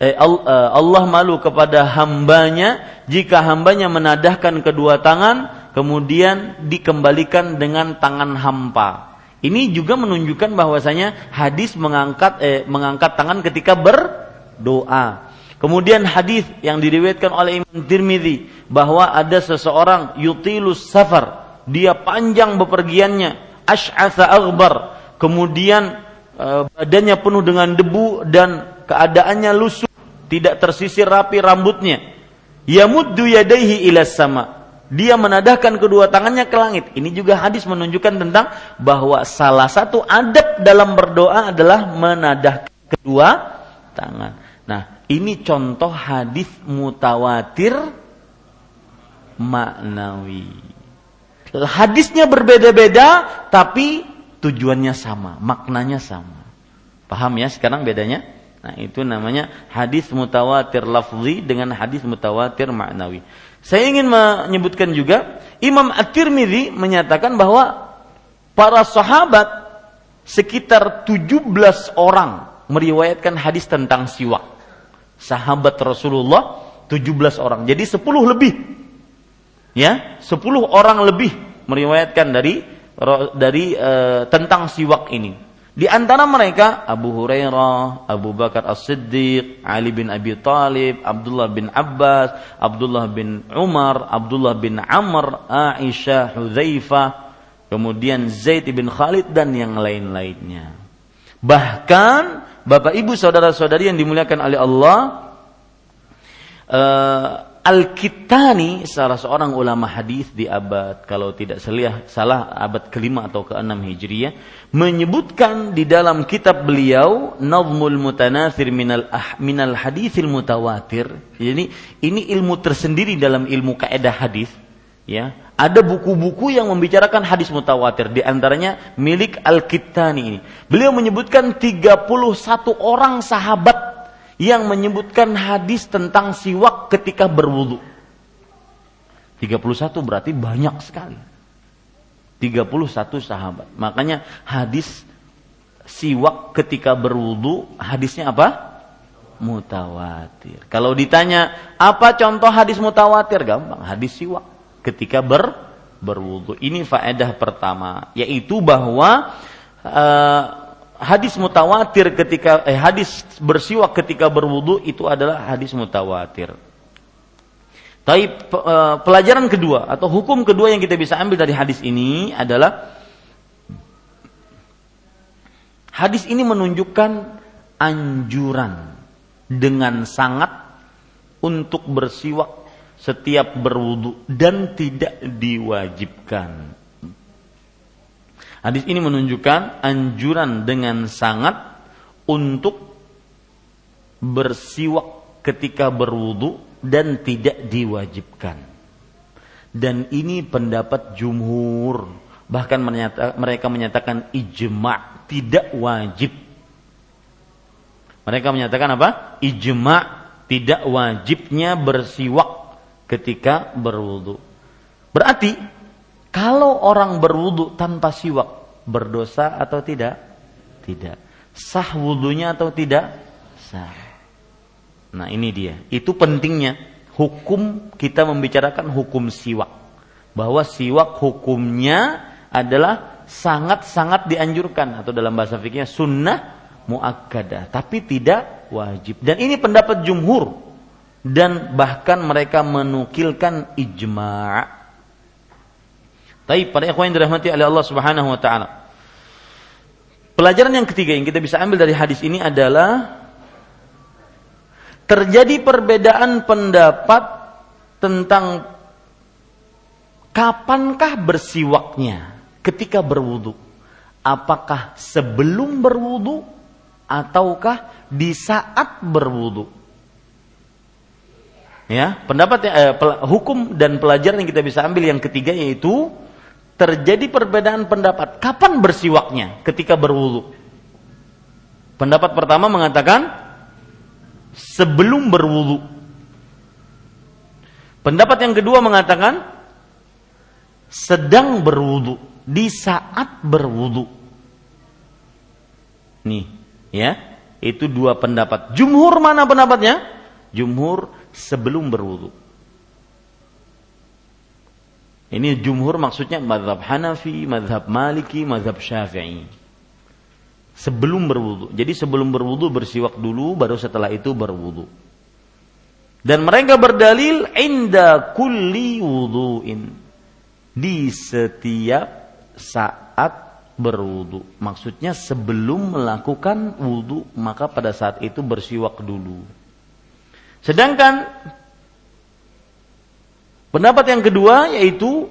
eh, eh, Allah malu kepada hambanya jika hambanya menadahkan kedua tangan kemudian dikembalikan dengan tangan hampa. Ini juga menunjukkan bahwasanya hadis mengangkat eh, mengangkat tangan ketika berdoa. Kemudian hadis yang diriwayatkan oleh Imam Tirmidzi bahwa ada seseorang yutilus safar, dia panjang bepergiannya, asy'atha aghbar, kemudian eh, badannya penuh dengan debu dan keadaannya lusuh, tidak tersisir rapi rambutnya. Yamuddu yadaihi ila sama. Dia menadahkan kedua tangannya ke langit. Ini juga hadis menunjukkan tentang bahwa salah satu adab dalam berdoa adalah menadahkan kedua tangan. Nah, ini contoh hadis mutawatir maknawi. Hadisnya berbeda-beda tapi tujuannya sama, maknanya sama. Paham ya sekarang bedanya? Nah, itu namanya hadis mutawatir lafzi dengan hadis mutawatir maknawi. Saya ingin menyebutkan juga Imam At-Tirmidzi menyatakan bahwa para sahabat sekitar 17 orang meriwayatkan hadis tentang siwak. Sahabat Rasulullah 17 orang. Jadi 10 lebih. Ya, 10 orang lebih meriwayatkan dari dari uh, tentang siwak ini. Di antara mereka Abu Hurairah, Abu Bakar As-Siddiq, Ali bin Abi Talib, Abdullah bin Abbas, Abdullah bin Umar, Abdullah bin Amr, Aisyah, Hudzaifah, kemudian Zaid bin Khalid dan yang lain-lainnya. Bahkan Bapak Ibu saudara-saudari yang dimuliakan oleh Allah, uh, Al-Kittani salah seorang ulama hadis di abad kalau tidak salah salah abad kelima atau keenam hijriyah menyebutkan di dalam kitab beliau Nazmul Mutanathir minal ah, minal haditsil mutawatir. Jadi ini ilmu tersendiri dalam ilmu kaidah hadis ya. Ada buku-buku yang membicarakan hadis mutawatir di antaranya milik Al-Kittani ini. Beliau menyebutkan 31 orang sahabat yang menyebutkan hadis tentang siwak ketika berwudu. 31 berarti banyak sekali. 31 sahabat. Makanya hadis siwak ketika berwudu hadisnya apa? Mutawatir. Kalau ditanya apa contoh hadis mutawatir gampang, hadis siwak ketika ber berwudu. Ini faedah pertama yaitu bahwa uh, hadis mutawatir ketika eh, hadis bersiwak ketika berwudu itu adalah hadis mutawatir. Tapi eh, pelajaran kedua atau hukum kedua yang kita bisa ambil dari hadis ini adalah hadis ini menunjukkan anjuran dengan sangat untuk bersiwak setiap berwudu dan tidak diwajibkan. Hadis ini menunjukkan anjuran dengan sangat untuk bersiwak ketika berwudu dan tidak diwajibkan. Dan ini pendapat jumhur, bahkan menyata, mereka menyatakan ijma tidak wajib. Mereka menyatakan apa? Ijma tidak wajibnya bersiwak ketika berwudu. Berarti kalau orang berwudu tanpa siwak, berdosa atau tidak? Tidak. Sah wudunya atau tidak? Sah. Nah ini dia. Itu pentingnya hukum kita membicarakan hukum siwak. Bahwa siwak hukumnya adalah sangat-sangat dianjurkan atau dalam bahasa fikihnya sunnah muakkadah, tapi tidak wajib. Dan ini pendapat jumhur dan bahkan mereka menukilkan ijma' Tapi pada ikhwan yang dirahmati oleh Allah Subhanahu wa taala. Pelajaran yang ketiga yang kita bisa ambil dari hadis ini adalah terjadi perbedaan pendapat tentang kapankah bersiwaknya ketika berwudu. Apakah sebelum berwudu ataukah di saat berwudu? Ya, pendapat eh, hukum dan pelajaran yang kita bisa ambil yang ketiga yaitu terjadi perbedaan pendapat kapan bersiwaknya ketika berwudu. Pendapat pertama mengatakan sebelum berwudu. Pendapat yang kedua mengatakan sedang berwudu, di saat berwudu. Nih, ya. Itu dua pendapat. Jumhur mana pendapatnya? Jumhur sebelum berwudu. Ini jumhur maksudnya madhab Hanafi, madhab Maliki, madhab Syafi'i. Sebelum berwudu. Jadi sebelum berwudu bersiwak dulu, baru setelah itu berwudu. Dan mereka berdalil inda kulli wudu'in. Di setiap saat berwudu. Maksudnya sebelum melakukan wudu maka pada saat itu bersiwak dulu. Sedangkan pendapat yang kedua yaitu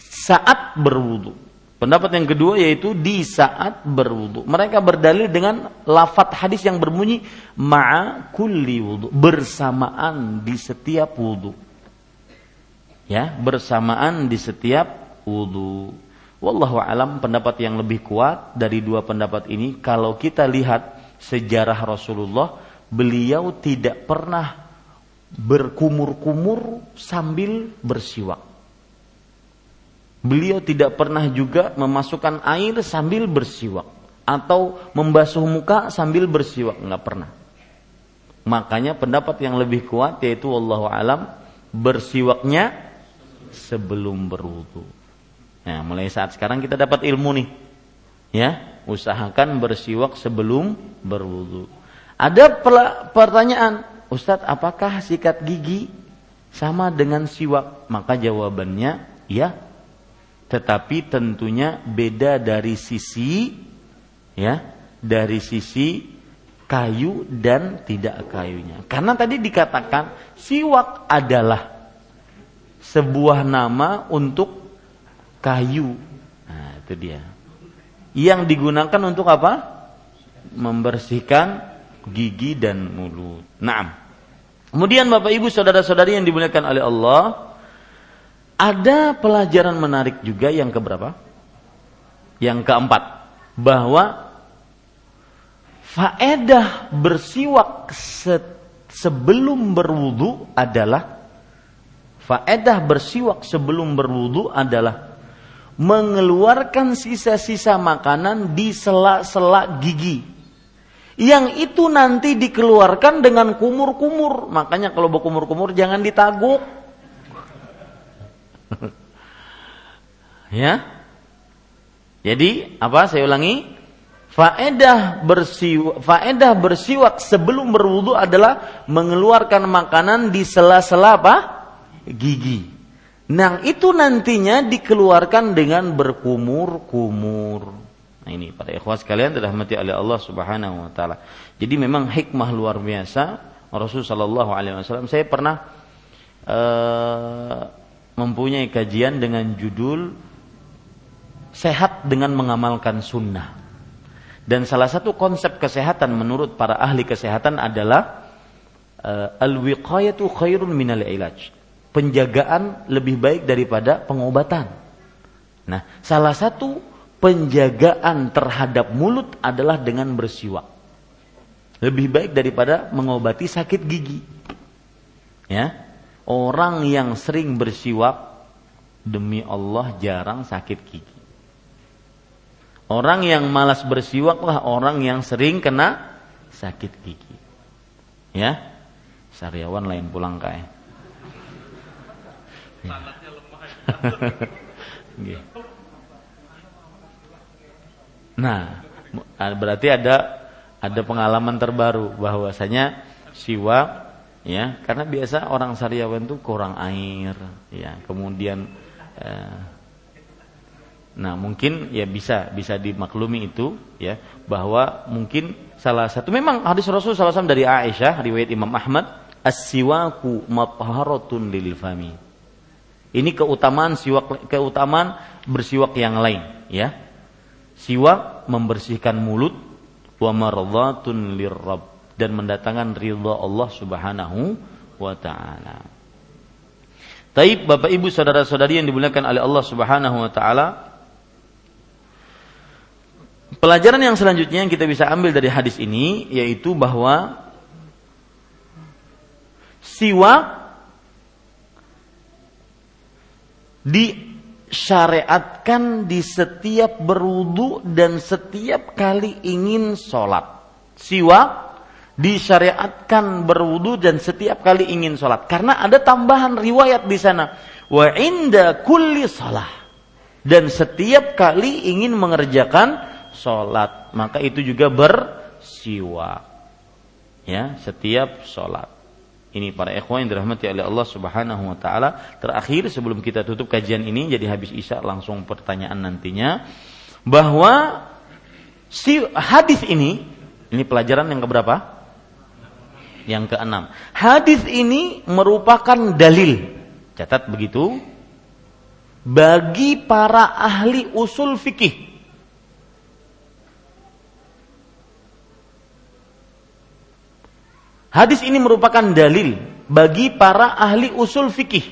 saat berwudu. Pendapat yang kedua yaitu di saat berwudu. Mereka berdalil dengan lafat hadis yang berbunyi ma'a kulli wudu, bersamaan di setiap wudu. Ya, bersamaan di setiap wudhu. Wallahu alam pendapat yang lebih kuat dari dua pendapat ini kalau kita lihat sejarah Rasulullah beliau tidak pernah berkumur-kumur sambil bersiwak. Beliau tidak pernah juga memasukkan air sambil bersiwak atau membasuh muka sambil bersiwak, nggak pernah. Makanya pendapat yang lebih kuat yaitu Allah alam bersiwaknya sebelum berwudu. Nah, mulai saat sekarang kita dapat ilmu nih. Ya, usahakan bersiwak sebelum berwudu. Ada pertanyaan, Ustadz, apakah sikat gigi sama dengan siwak? Maka jawabannya ya. Tetapi tentunya beda dari sisi ya, dari sisi kayu dan tidak kayunya. Karena tadi dikatakan siwak adalah sebuah nama untuk kayu. Nah, itu dia. Yang digunakan untuk apa? Membersihkan gigi dan mulut. Naam. Kemudian Bapak Ibu saudara-saudari yang dimuliakan oleh Allah, ada pelajaran menarik juga yang keberapa? Yang keempat, bahwa faedah bersiwak sebelum berwudu adalah faedah bersiwak sebelum berwudu adalah mengeluarkan sisa-sisa makanan di sela-sela gigi. Yang itu nanti dikeluarkan dengan kumur-kumur. Makanya kalau berkumur-kumur jangan ditaguk. ya. Jadi apa saya ulangi? Faedah bersiwak, faedah bersiwak sebelum berwudu adalah mengeluarkan makanan di sela-sela apa? Gigi. Nah itu nantinya dikeluarkan dengan berkumur-kumur. Nah ini para ikhwah sekalian dirahmati oleh Allah Subhanahu wa taala. Jadi memang hikmah luar biasa Rasul sallallahu alaihi wasallam. Saya pernah uh, mempunyai kajian dengan judul sehat dengan mengamalkan sunnah. Dan salah satu konsep kesehatan menurut para ahli kesehatan adalah uh, al-wiqayatu khairun minal ilaj penjagaan lebih baik daripada pengobatan. Nah, salah satu penjagaan terhadap mulut adalah dengan bersiwak. Lebih baik daripada mengobati sakit gigi. Ya. Orang yang sering bersiwak demi Allah jarang sakit gigi. Orang yang malas bersiwaklah orang yang sering kena sakit gigi. Ya. Sariawan lain pulang kae. nah, berarti ada ada pengalaman terbaru bahwasanya siwak ya karena biasa orang Sariawan itu kurang air ya kemudian eh, nah mungkin ya bisa bisa dimaklumi itu ya bahwa mungkin salah satu memang hadis Rasul salah satu dari Aisyah riwayat Imam Ahmad as-siwaku matharatun lil fami ini keutamaan siwak keutamaan bersiwak yang lain, ya. Siwak membersihkan mulut wa mardhatun lirrabb dan mendatangkan ridha Allah Subhanahu wa taala. Taib Bapak Ibu saudara-saudari yang dimuliakan oleh Allah Subhanahu wa taala. Pelajaran yang selanjutnya yang kita bisa ambil dari hadis ini yaitu bahwa siwak disyariatkan di setiap berwudu dan setiap kali ingin sholat. Siwak disyariatkan berwudu dan setiap kali ingin sholat. Karena ada tambahan riwayat di sana. Wa inda kulli sholat. Dan setiap kali ingin mengerjakan sholat. Maka itu juga bersiwak. Ya, setiap sholat. Ini para ikhwan yang dirahmati oleh Allah Subhanahu wa taala. Terakhir sebelum kita tutup kajian ini jadi habis Isya langsung pertanyaan nantinya bahwa si hadis ini ini pelajaran yang keberapa? Yang keenam. Hadis ini merupakan dalil. Catat begitu. Bagi para ahli usul fikih. Hadis ini merupakan dalil bagi para ahli usul fikih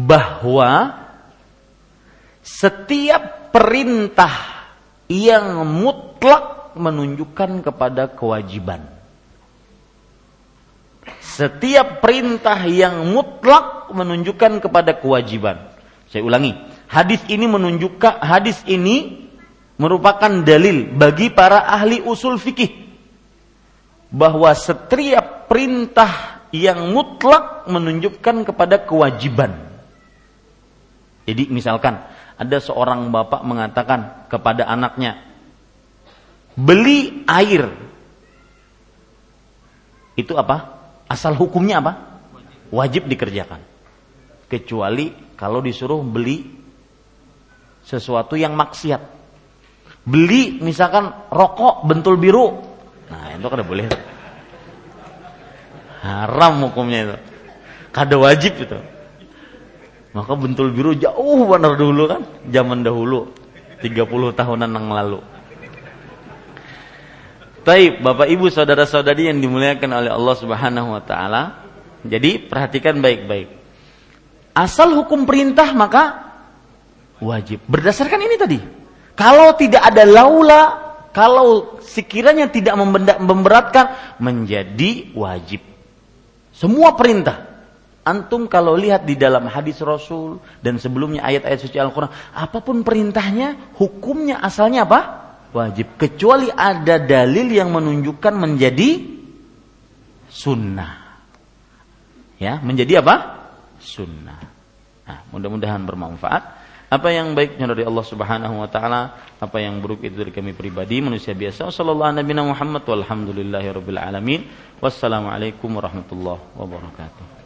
bahwa setiap perintah yang mutlak menunjukkan kepada kewajiban. Setiap perintah yang mutlak menunjukkan kepada kewajiban. Saya ulangi, hadis ini menunjukkan hadis ini merupakan dalil bagi para ahli usul fikih bahwa setiap perintah yang mutlak menunjukkan kepada kewajiban. Jadi misalkan ada seorang bapak mengatakan kepada anaknya, beli air. Itu apa? Asal hukumnya apa? Wajib dikerjakan. Kecuali kalau disuruh beli sesuatu yang maksiat. Beli misalkan rokok bentul biru. Nah, itu kan boleh. Haram hukumnya itu. Kada wajib itu. Maka bentul biru jauh benar dulu kan, zaman dahulu. 30 tahunan yang lalu. Taib, Bapak Ibu saudara-saudari yang dimuliakan oleh Allah Subhanahu wa taala. Jadi perhatikan baik-baik. Asal hukum perintah maka wajib. Berdasarkan ini tadi. Kalau tidak ada laula, kalau sekiranya tidak memberatkan menjadi wajib. Semua perintah. Antum kalau lihat di dalam hadis Rasul dan sebelumnya ayat-ayat suci Al-Quran, apa pun perintahnya, hukumnya asalnya apa? wajib kecuali ada dalil yang menunjukkan menjadi sunnah ya menjadi apa sunnah nah, mudah-mudahan bermanfaat apa yang baiknya dari Allah Subhanahu wa taala? Apa yang buruk itu dari kami pribadi manusia biasa? Sallallahu alaihi Muhammad alamin. Wassalamualaikum warahmatullahi wabarakatuh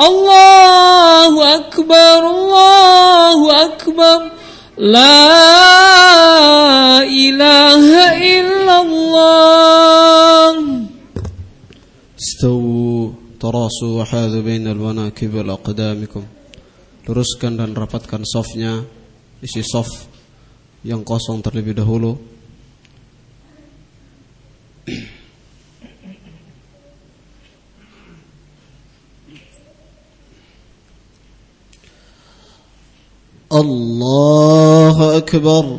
Allahu Akbar, Allahu Akbar. La ilaha illallah. Istawu, tarasu, wahadu bainal manakib wal aqdamikum. Luruskan dan rapatkan sofnya, isi sof yang kosong terlebih dahulu. الله أكبر.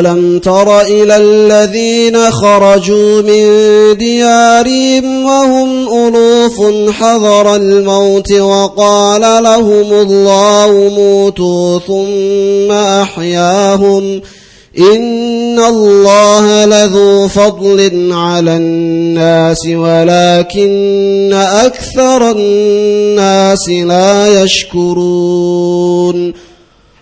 ألم تر إلى الذين خرجوا من ديارهم وهم ألوف حذر الموت وقال لهم الله موتوا ثم أحياهم إن الله لذو فضل على الناس ولكن أكثر الناس لا يشكرون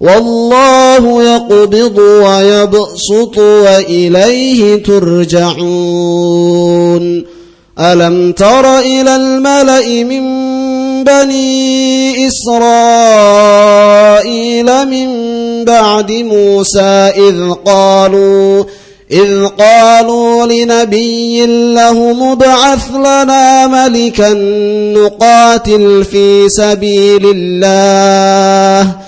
والله يقبض ويبسط وإليه ترجعون. ألم تر إلى الملأ من بني إسرائيل من بعد موسى إذ قالوا إذ قالوا لنبي له مبعث لنا ملكا نقاتل في سبيل الله.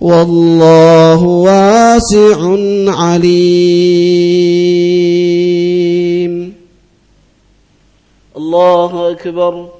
والله واسع عليم. الله أكبر.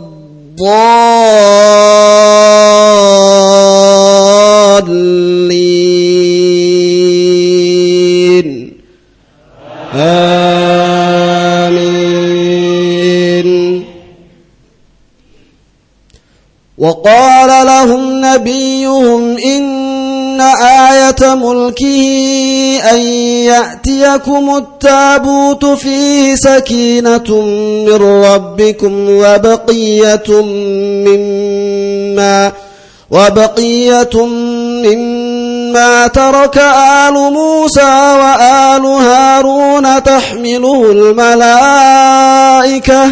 الضالين. آمين. وقال لهم نبيهم إن آية ملكه أن يأتيكم التابوت فيه سكينة من ربكم وبقية مما وبقية مما ترك آل موسى وآل هارون تحمله الملائكة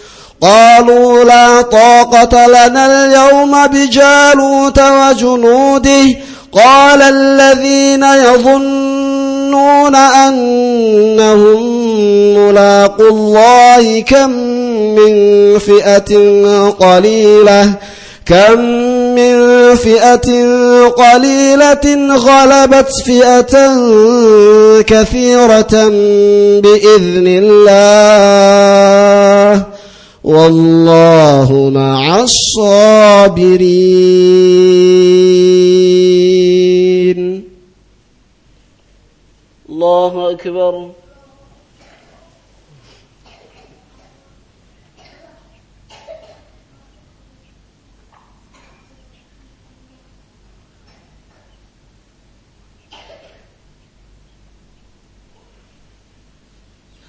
قالوا لا طاقة لنا اليوم بجالوت وجنوده. قال الذين يظنون أنهم ملاقوا الله كم من فئة قليلة كم من فئة قليلة غلبت فئة كثيرة بإذن الله. والله مع الصابرين. الله أكبر.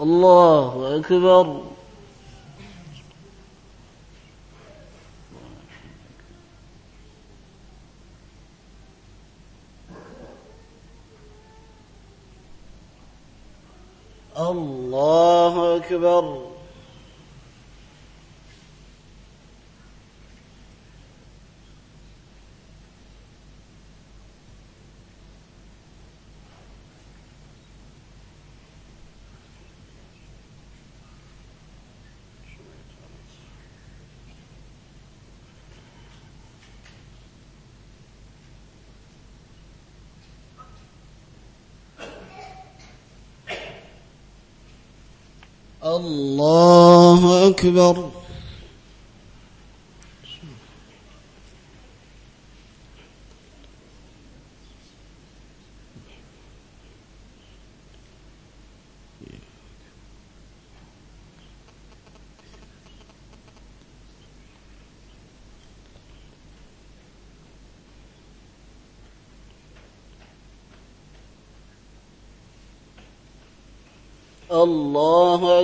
الله أكبر. الله أكبر. الله أكبر. الله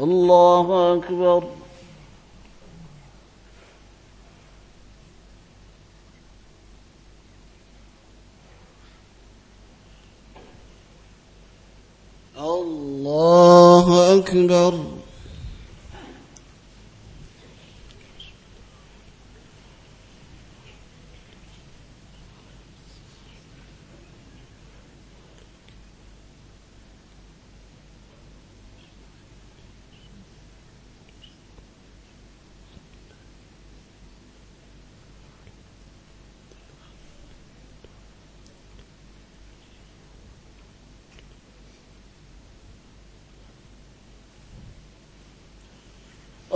الله أكبر. الله أكبر.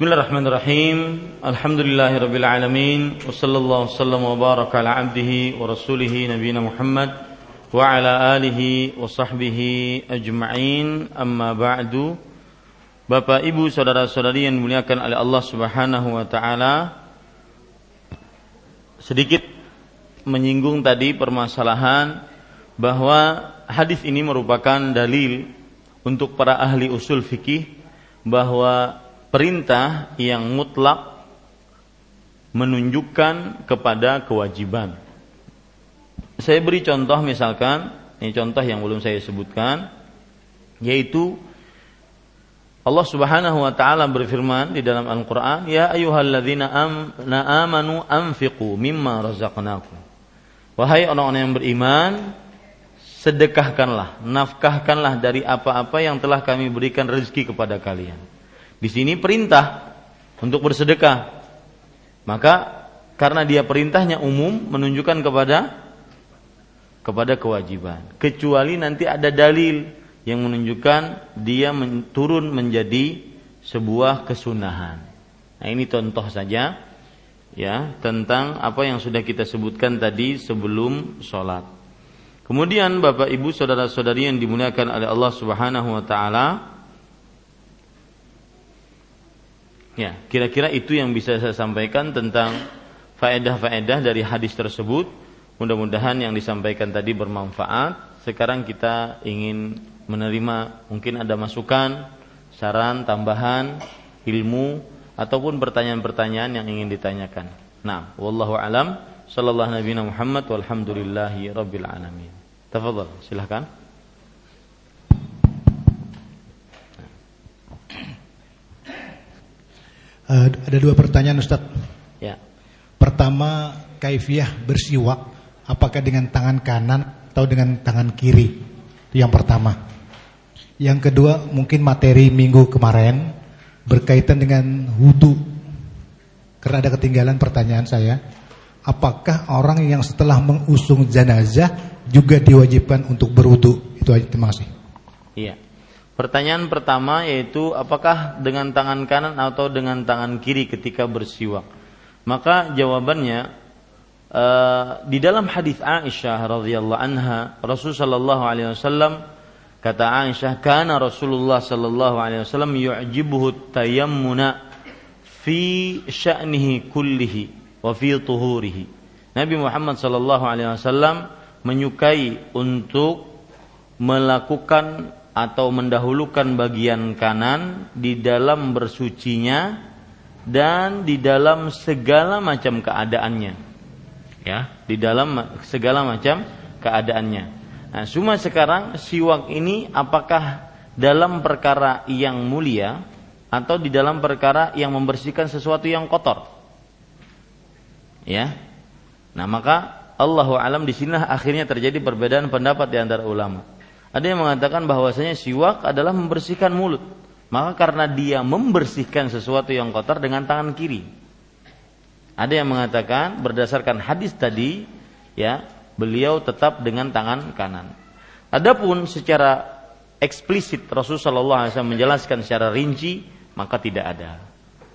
Bismillahirrahmanirrahim. Alhamdulillahirabbil alamin wa sallallahu wasallam wa baraka ala abdihi wa rasulih nabiyina Muhammad wa ala alihi wa sahbihi ajma'in. Amma ba'du. Bapak, Ibu, saudara-saudari yang dimuliakan oleh Allah Subhanahu wa taala. Sedikit menyinggung tadi permasalahan bahwa hadis ini merupakan dalil untuk para ahli usul fikih bahwa perintah yang mutlak menunjukkan kepada kewajiban. Saya beri contoh misalkan, ini contoh yang belum saya sebutkan, yaitu Allah Subhanahu wa taala berfirman di dalam Al-Qur'an, "Ya ayyuhalladzina amanu anfiqu mimma razaqnakum." Wahai orang-orang yang beriman, sedekahkanlah, nafkahkanlah dari apa-apa yang telah kami berikan rezeki kepada kalian. Di sini perintah untuk bersedekah. Maka karena dia perintahnya umum menunjukkan kepada kepada kewajiban. Kecuali nanti ada dalil yang menunjukkan dia turun menjadi sebuah kesunahan. Nah, ini contoh saja ya tentang apa yang sudah kita sebutkan tadi sebelum sholat. Kemudian Bapak Ibu saudara-saudari yang dimuliakan oleh Allah Subhanahu wa taala Ya, kira-kira itu yang bisa saya sampaikan tentang faedah-faedah dari hadis tersebut. Mudah-mudahan yang disampaikan tadi bermanfaat. Sekarang kita ingin menerima mungkin ada masukan, saran, tambahan, ilmu ataupun pertanyaan-pertanyaan yang ingin ditanyakan. Nah, wallahu alam sallallahu nabi Muhammad walhamdulillahi rabbil alamin. Tafadhal, silahkan. Uh, ada dua pertanyaan Ustaz. Ya. Pertama, kaifiah bersiwak apakah dengan tangan kanan atau dengan tangan kiri? Itu yang pertama. Yang kedua, mungkin materi minggu kemarin berkaitan dengan wudhu. Karena ada ketinggalan pertanyaan saya. Apakah orang yang setelah mengusung jenazah juga diwajibkan untuk berwudhu? Itu aja, terima kasih. Iya. Pertanyaan pertama yaitu apakah dengan tangan kanan atau dengan tangan kiri ketika bersiwak? Maka jawabannya uh, di dalam hadis Aisyah radhiyallahu anha Rasul sallallahu alaihi wasallam kata Aisyah kana Rasulullah sallallahu alaihi wasallam yu'jibuhu tayammuna fi sya'nihi kullihi wa fi tuhurihi. Nabi Muhammad sallallahu alaihi wasallam menyukai untuk melakukan atau mendahulukan bagian kanan di dalam bersucinya dan di dalam segala macam keadaannya. Ya, di dalam segala macam keadaannya. Nah, cuma sekarang siwak ini apakah dalam perkara yang mulia atau di dalam perkara yang membersihkan sesuatu yang kotor? Ya. Nah, maka Allahu alam di sini akhirnya terjadi perbedaan pendapat di antara ulama. Ada yang mengatakan bahwasanya siwak adalah membersihkan mulut. Maka karena dia membersihkan sesuatu yang kotor dengan tangan kiri. Ada yang mengatakan berdasarkan hadis tadi, ya, beliau tetap dengan tangan kanan. Adapun secara eksplisit Rasulullah SAW menjelaskan secara rinci, maka tidak ada.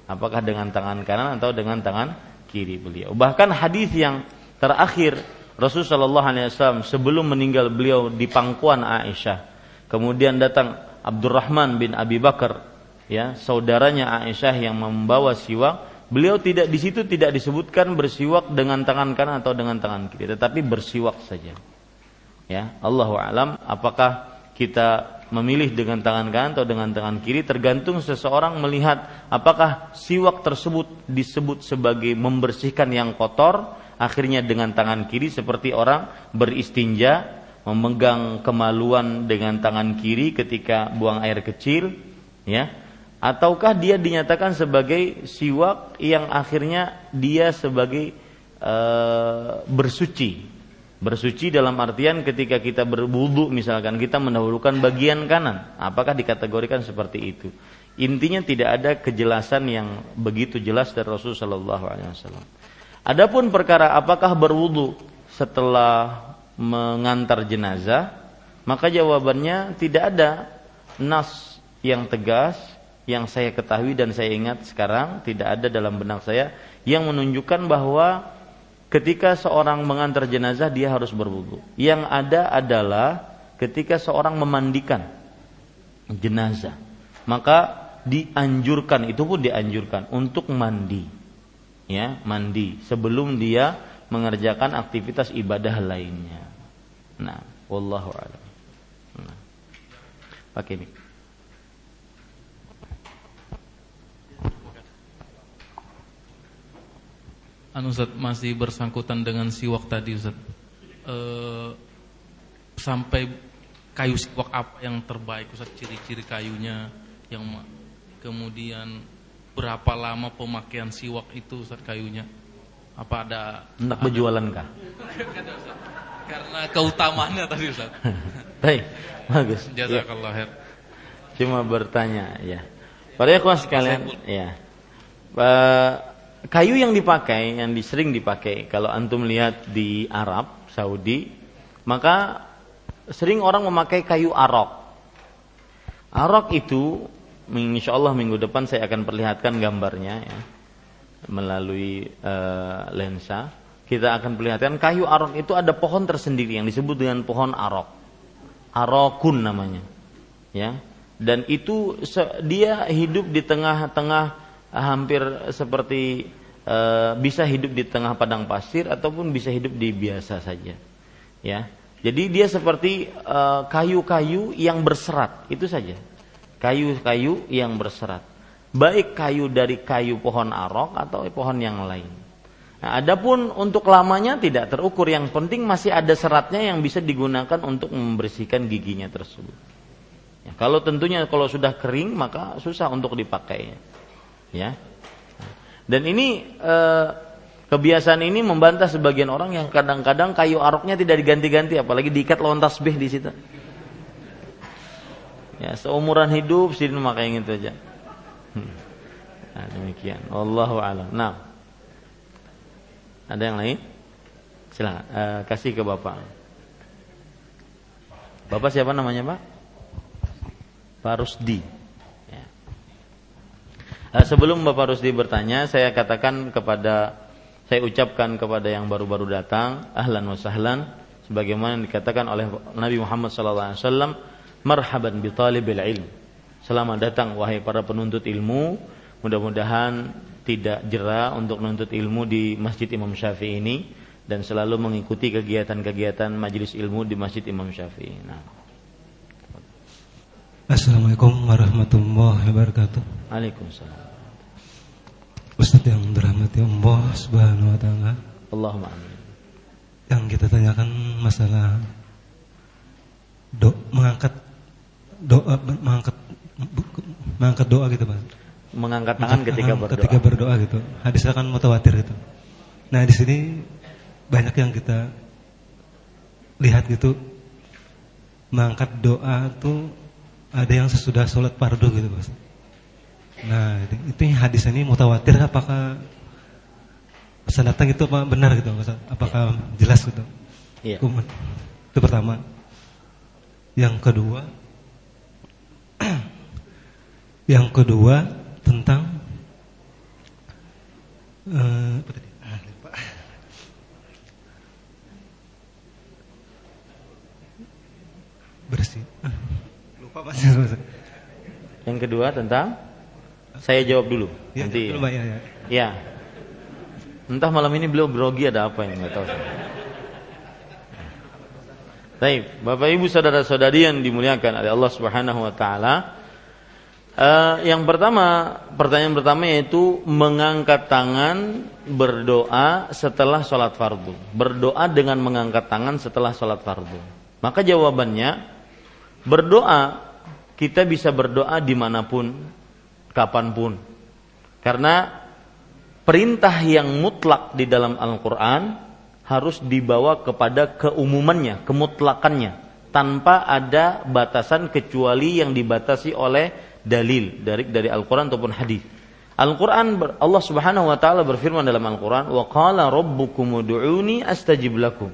Apakah dengan tangan kanan atau dengan tangan kiri beliau. Bahkan hadis yang terakhir Rasulullah Shallallahu Alaihi Wasallam sebelum meninggal beliau di pangkuan Aisyah. Kemudian datang Abdurrahman bin Abi Bakar, ya saudaranya Aisyah yang membawa siwak. Beliau tidak di situ tidak disebutkan bersiwak dengan tangan kanan atau dengan tangan kiri, tetapi bersiwak saja. Ya, Allahu alam apakah kita memilih dengan tangan kanan atau dengan tangan kiri tergantung seseorang melihat apakah siwak tersebut disebut sebagai membersihkan yang kotor akhirnya dengan tangan kiri seperti orang beristinja memegang kemaluan dengan tangan kiri ketika buang air kecil ya. Ataukah dia dinyatakan sebagai siwak yang akhirnya dia sebagai e, bersuci? Bersuci dalam artian ketika kita berwudu misalkan kita mendahulukan bagian kanan. Apakah dikategorikan seperti itu? Intinya tidak ada kejelasan yang begitu jelas dari Rasulullah Shallallahu Alaihi Wasallam Adapun perkara apakah berwudu setelah mengantar jenazah, maka jawabannya tidak ada nas yang tegas yang saya ketahui dan saya ingat sekarang tidak ada dalam benak saya yang menunjukkan bahwa ketika seorang mengantar jenazah dia harus berwudu. Yang ada adalah ketika seorang memandikan jenazah, maka dianjurkan itu pun dianjurkan untuk mandi. Ya, mandi sebelum dia mengerjakan aktivitas ibadah lainnya. Nah, wallahu a'lam. Nah. Pakai ini. Anu Ustaz masih bersangkutan dengan siwak tadi Ustaz. E, sampai kayu siwak apa yang terbaik Ustaz ciri-ciri kayunya yang kemudian berapa lama pemakaian siwak itu Ustaz kayunya? Apa ada hendak berjualan kah? Karena keutamaannya tadi Ustaz. Baik, bagus. Jazakallah khair. Cuma bertanya ya. Para ikhwan sekalian, ya. Kayu yang dipakai, yang sering dipakai, kalau antum lihat di Arab, Saudi, maka sering orang memakai kayu arok. Arok itu, insya Allah minggu depan saya akan perlihatkan gambarnya ya, melalui uh, lensa. Kita akan perlihatkan kayu arok itu ada pohon tersendiri yang disebut dengan pohon arok. Arokun namanya, ya. Dan itu dia hidup di tengah-tengah hampir seperti e, bisa hidup di tengah padang pasir ataupun bisa hidup di biasa saja. Ya. Jadi dia seperti eh, kayu-kayu yang berserat, itu saja. Kayu-kayu yang berserat. Baik kayu dari kayu pohon arok atau pohon yang lain. Nah, adapun untuk lamanya tidak terukur, yang penting masih ada seratnya yang bisa digunakan untuk membersihkan giginya tersebut. Ya, kalau tentunya kalau sudah kering maka susah untuk dipakai. Ya. Dan ini e, kebiasaan ini membantah sebagian orang yang kadang-kadang kayu aroknya tidak diganti-ganti, apalagi diikat lawan tasbih di situ. Ya, seumuran hidup sih memakai itu aja. Hmm. Nah, demikian. Allahu a'lam. Nah. Ada yang lain? Silakan e, kasih ke Bapak. Bapak siapa namanya, Pak? Pak Rusdi. Nah, sebelum Bapak Rusdi bertanya, saya katakan kepada saya ucapkan kepada yang baru-baru datang, ahlan wa sahlan, sebagaimana dikatakan oleh Nabi Muhammad SAW, marhaban bi talibil ilm. Selamat datang wahai para penuntut ilmu, mudah-mudahan tidak jera untuk menuntut ilmu di Masjid Imam Syafi'i ini dan selalu mengikuti kegiatan-kegiatan majelis ilmu di Masjid Imam Syafi'i. Nah. Assalamualaikum warahmatullahi wabarakatuh. Waalaikumsalam. Ustaz yang dirahmati Allah Subhanahu wa taala. Allahumma amin. Yang kita tanyakan masalah do, mengangkat doa mengangkat mengangkat doa gitu, Pak. Mengangkat tangan ketika berdoa. Ketika berdoa gitu. Hadis kan mutawatir gitu. Nah, di sini banyak yang kita lihat gitu mengangkat doa tuh ada yang sesudah sholat fardu gitu, Pak. Nah, itu yang hadis ini mutawatir apakah pesan datang itu apa benar gitu Apakah jelas gitu? Iya. Itu pertama. Yang kedua Yang kedua tentang uh, apa tadi? Ah, lupa. Bersih. Lupa Mas. Yang kedua tentang saya jawab dulu. Ya, nanti. Dulu, ya, ya. ya. Entah malam ini beliau grogi ada apa yang nggak tahu. Baik, Bapak Ibu saudara-saudari yang dimuliakan oleh Allah Subhanahu wa taala. Uh, yang pertama, pertanyaan pertama yaitu mengangkat tangan berdoa setelah sholat fardu. Berdoa dengan mengangkat tangan setelah sholat fardu. Maka jawabannya berdoa kita bisa berdoa di mana pun kapan pun. Karena perintah yang mutlak di dalam Al-Quran harus dibawa kepada keumumannya, kemutlakannya, tanpa ada batasan kecuali yang dibatasi oleh dalil dari dari Al-Quran ataupun hadis. Al-Quran Allah Subhanahu Wa Taala berfirman dalam Al-Quran, wa qala rabbukum ud'uni astajib lakum.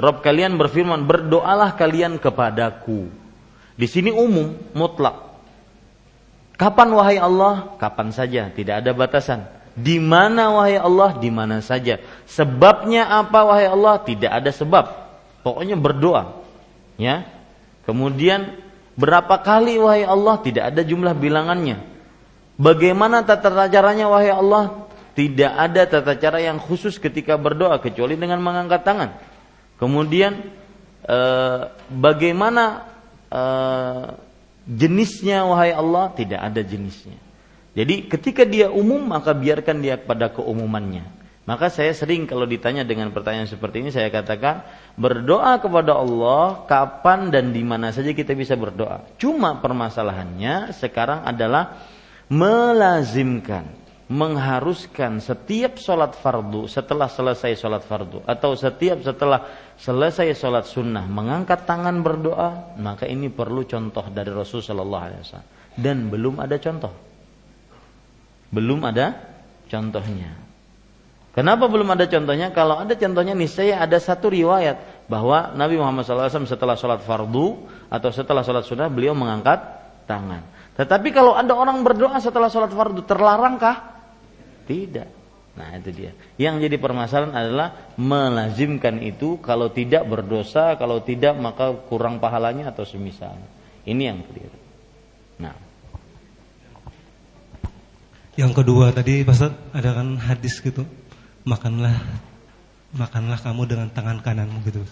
Rob kalian berfirman, berdoalah kalian kepadaku. Di sini umum, mutlak Kapan wahai Allah? Kapan saja, tidak ada batasan. Di mana wahai Allah? Di mana saja. Sebabnya apa wahai Allah? Tidak ada sebab. Pokoknya berdoa. Ya. Kemudian berapa kali wahai Allah? Tidak ada jumlah bilangannya. Bagaimana tata caranya wahai Allah? Tidak ada tata cara yang khusus ketika berdoa kecuali dengan mengangkat tangan. Kemudian eh, bagaimana eh, jenisnya wahai Allah tidak ada jenisnya. Jadi ketika dia umum maka biarkan dia pada keumumannya. Maka saya sering kalau ditanya dengan pertanyaan seperti ini saya katakan berdoa kepada Allah kapan dan di mana saja kita bisa berdoa. Cuma permasalahannya sekarang adalah melazimkan, mengharuskan setiap sholat fardu setelah selesai sholat fardu atau setiap setelah selesai sholat sunnah mengangkat tangan berdoa, maka ini perlu contoh dari Rasul Shallallahu Alaihi Wasallam dan belum ada contoh, belum ada contohnya. Kenapa belum ada contohnya? Kalau ada contohnya nih saya ada satu riwayat bahwa Nabi Muhammad SAW setelah sholat fardu atau setelah sholat sunnah beliau mengangkat tangan. Tetapi kalau ada orang berdoa setelah sholat fardu terlarangkah? Tidak. Nah itu dia. Yang jadi permasalahan adalah melazimkan itu kalau tidak berdosa, kalau tidak maka kurang pahalanya atau semisal. Ini yang keliru. Yang kedua tadi Ustaz ada kan hadis gitu. Makanlah makanlah kamu dengan tangan kananmu gitu.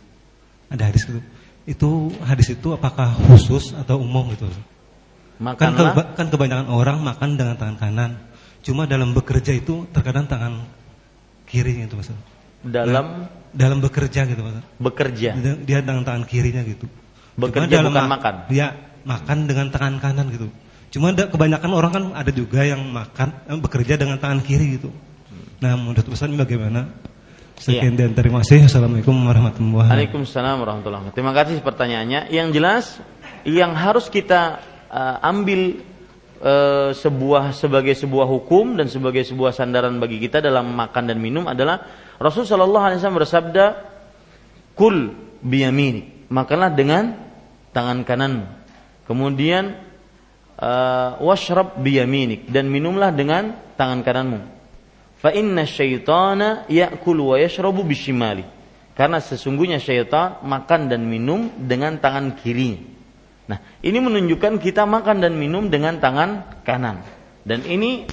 Ada hadis gitu. Itu hadis itu apakah khusus atau umum gitu? Makanlah. Kan, keba kan kebanyakan orang makan dengan tangan kanan Cuma dalam bekerja itu terkadang tangan kiri gitu Mas. Dalam nah, dalam bekerja gitu Mas. Bekerja. Dia dengan tangan kirinya gitu. Bekerja Cuma dalam bukan makan. Ya, makan dengan tangan kanan gitu. Cuma ada, kebanyakan orang kan ada juga yang makan eh, bekerja dengan tangan kiri gitu. Nah, menurut Ustaz bagaimana? Sekian ya. dan terima kasih. Assalamualaikum warahmatullahi wabarakatuh. Waalaikumsalam warahmatullahi wabarakatuh. Terima kasih pertanyaannya. Yang jelas yang harus kita uh, ambil e, sebuah sebagai sebuah hukum dan sebagai sebuah sandaran bagi kita dalam makan dan minum adalah Rasul Shallallahu Alaihi Wasallam bersabda, "Kul biyamini, makanlah dengan tangan kananmu." Kemudian uh, washrab biyaminik dan minumlah dengan tangan kananmu. Fa inna syaitana ya'kulu wa yashrabu bishimali. Karena sesungguhnya syaitan makan dan minum dengan tangan kirinya. Nah, ini menunjukkan kita makan dan minum dengan tangan kanan. Dan ini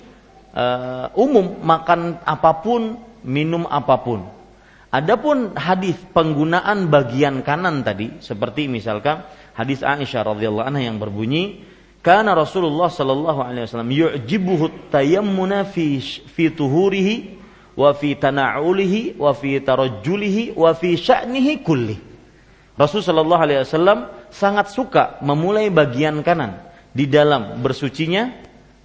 uh, umum makan apa pun, minum apa pun. Adapun hadis penggunaan bagian kanan tadi seperti misalkan hadis Aisyah radhiyallahu anha yang berbunyi karena Rasulullah sallallahu alaihi wasallam yu'jibuhu tayammuna fi fi tuhurihi wa fi tana'ulihi wa fi tarajjulihi wa fi sya'nihi kulli. Rasul sallallahu alaihi wasallam sangat suka memulai bagian kanan di dalam bersucinya,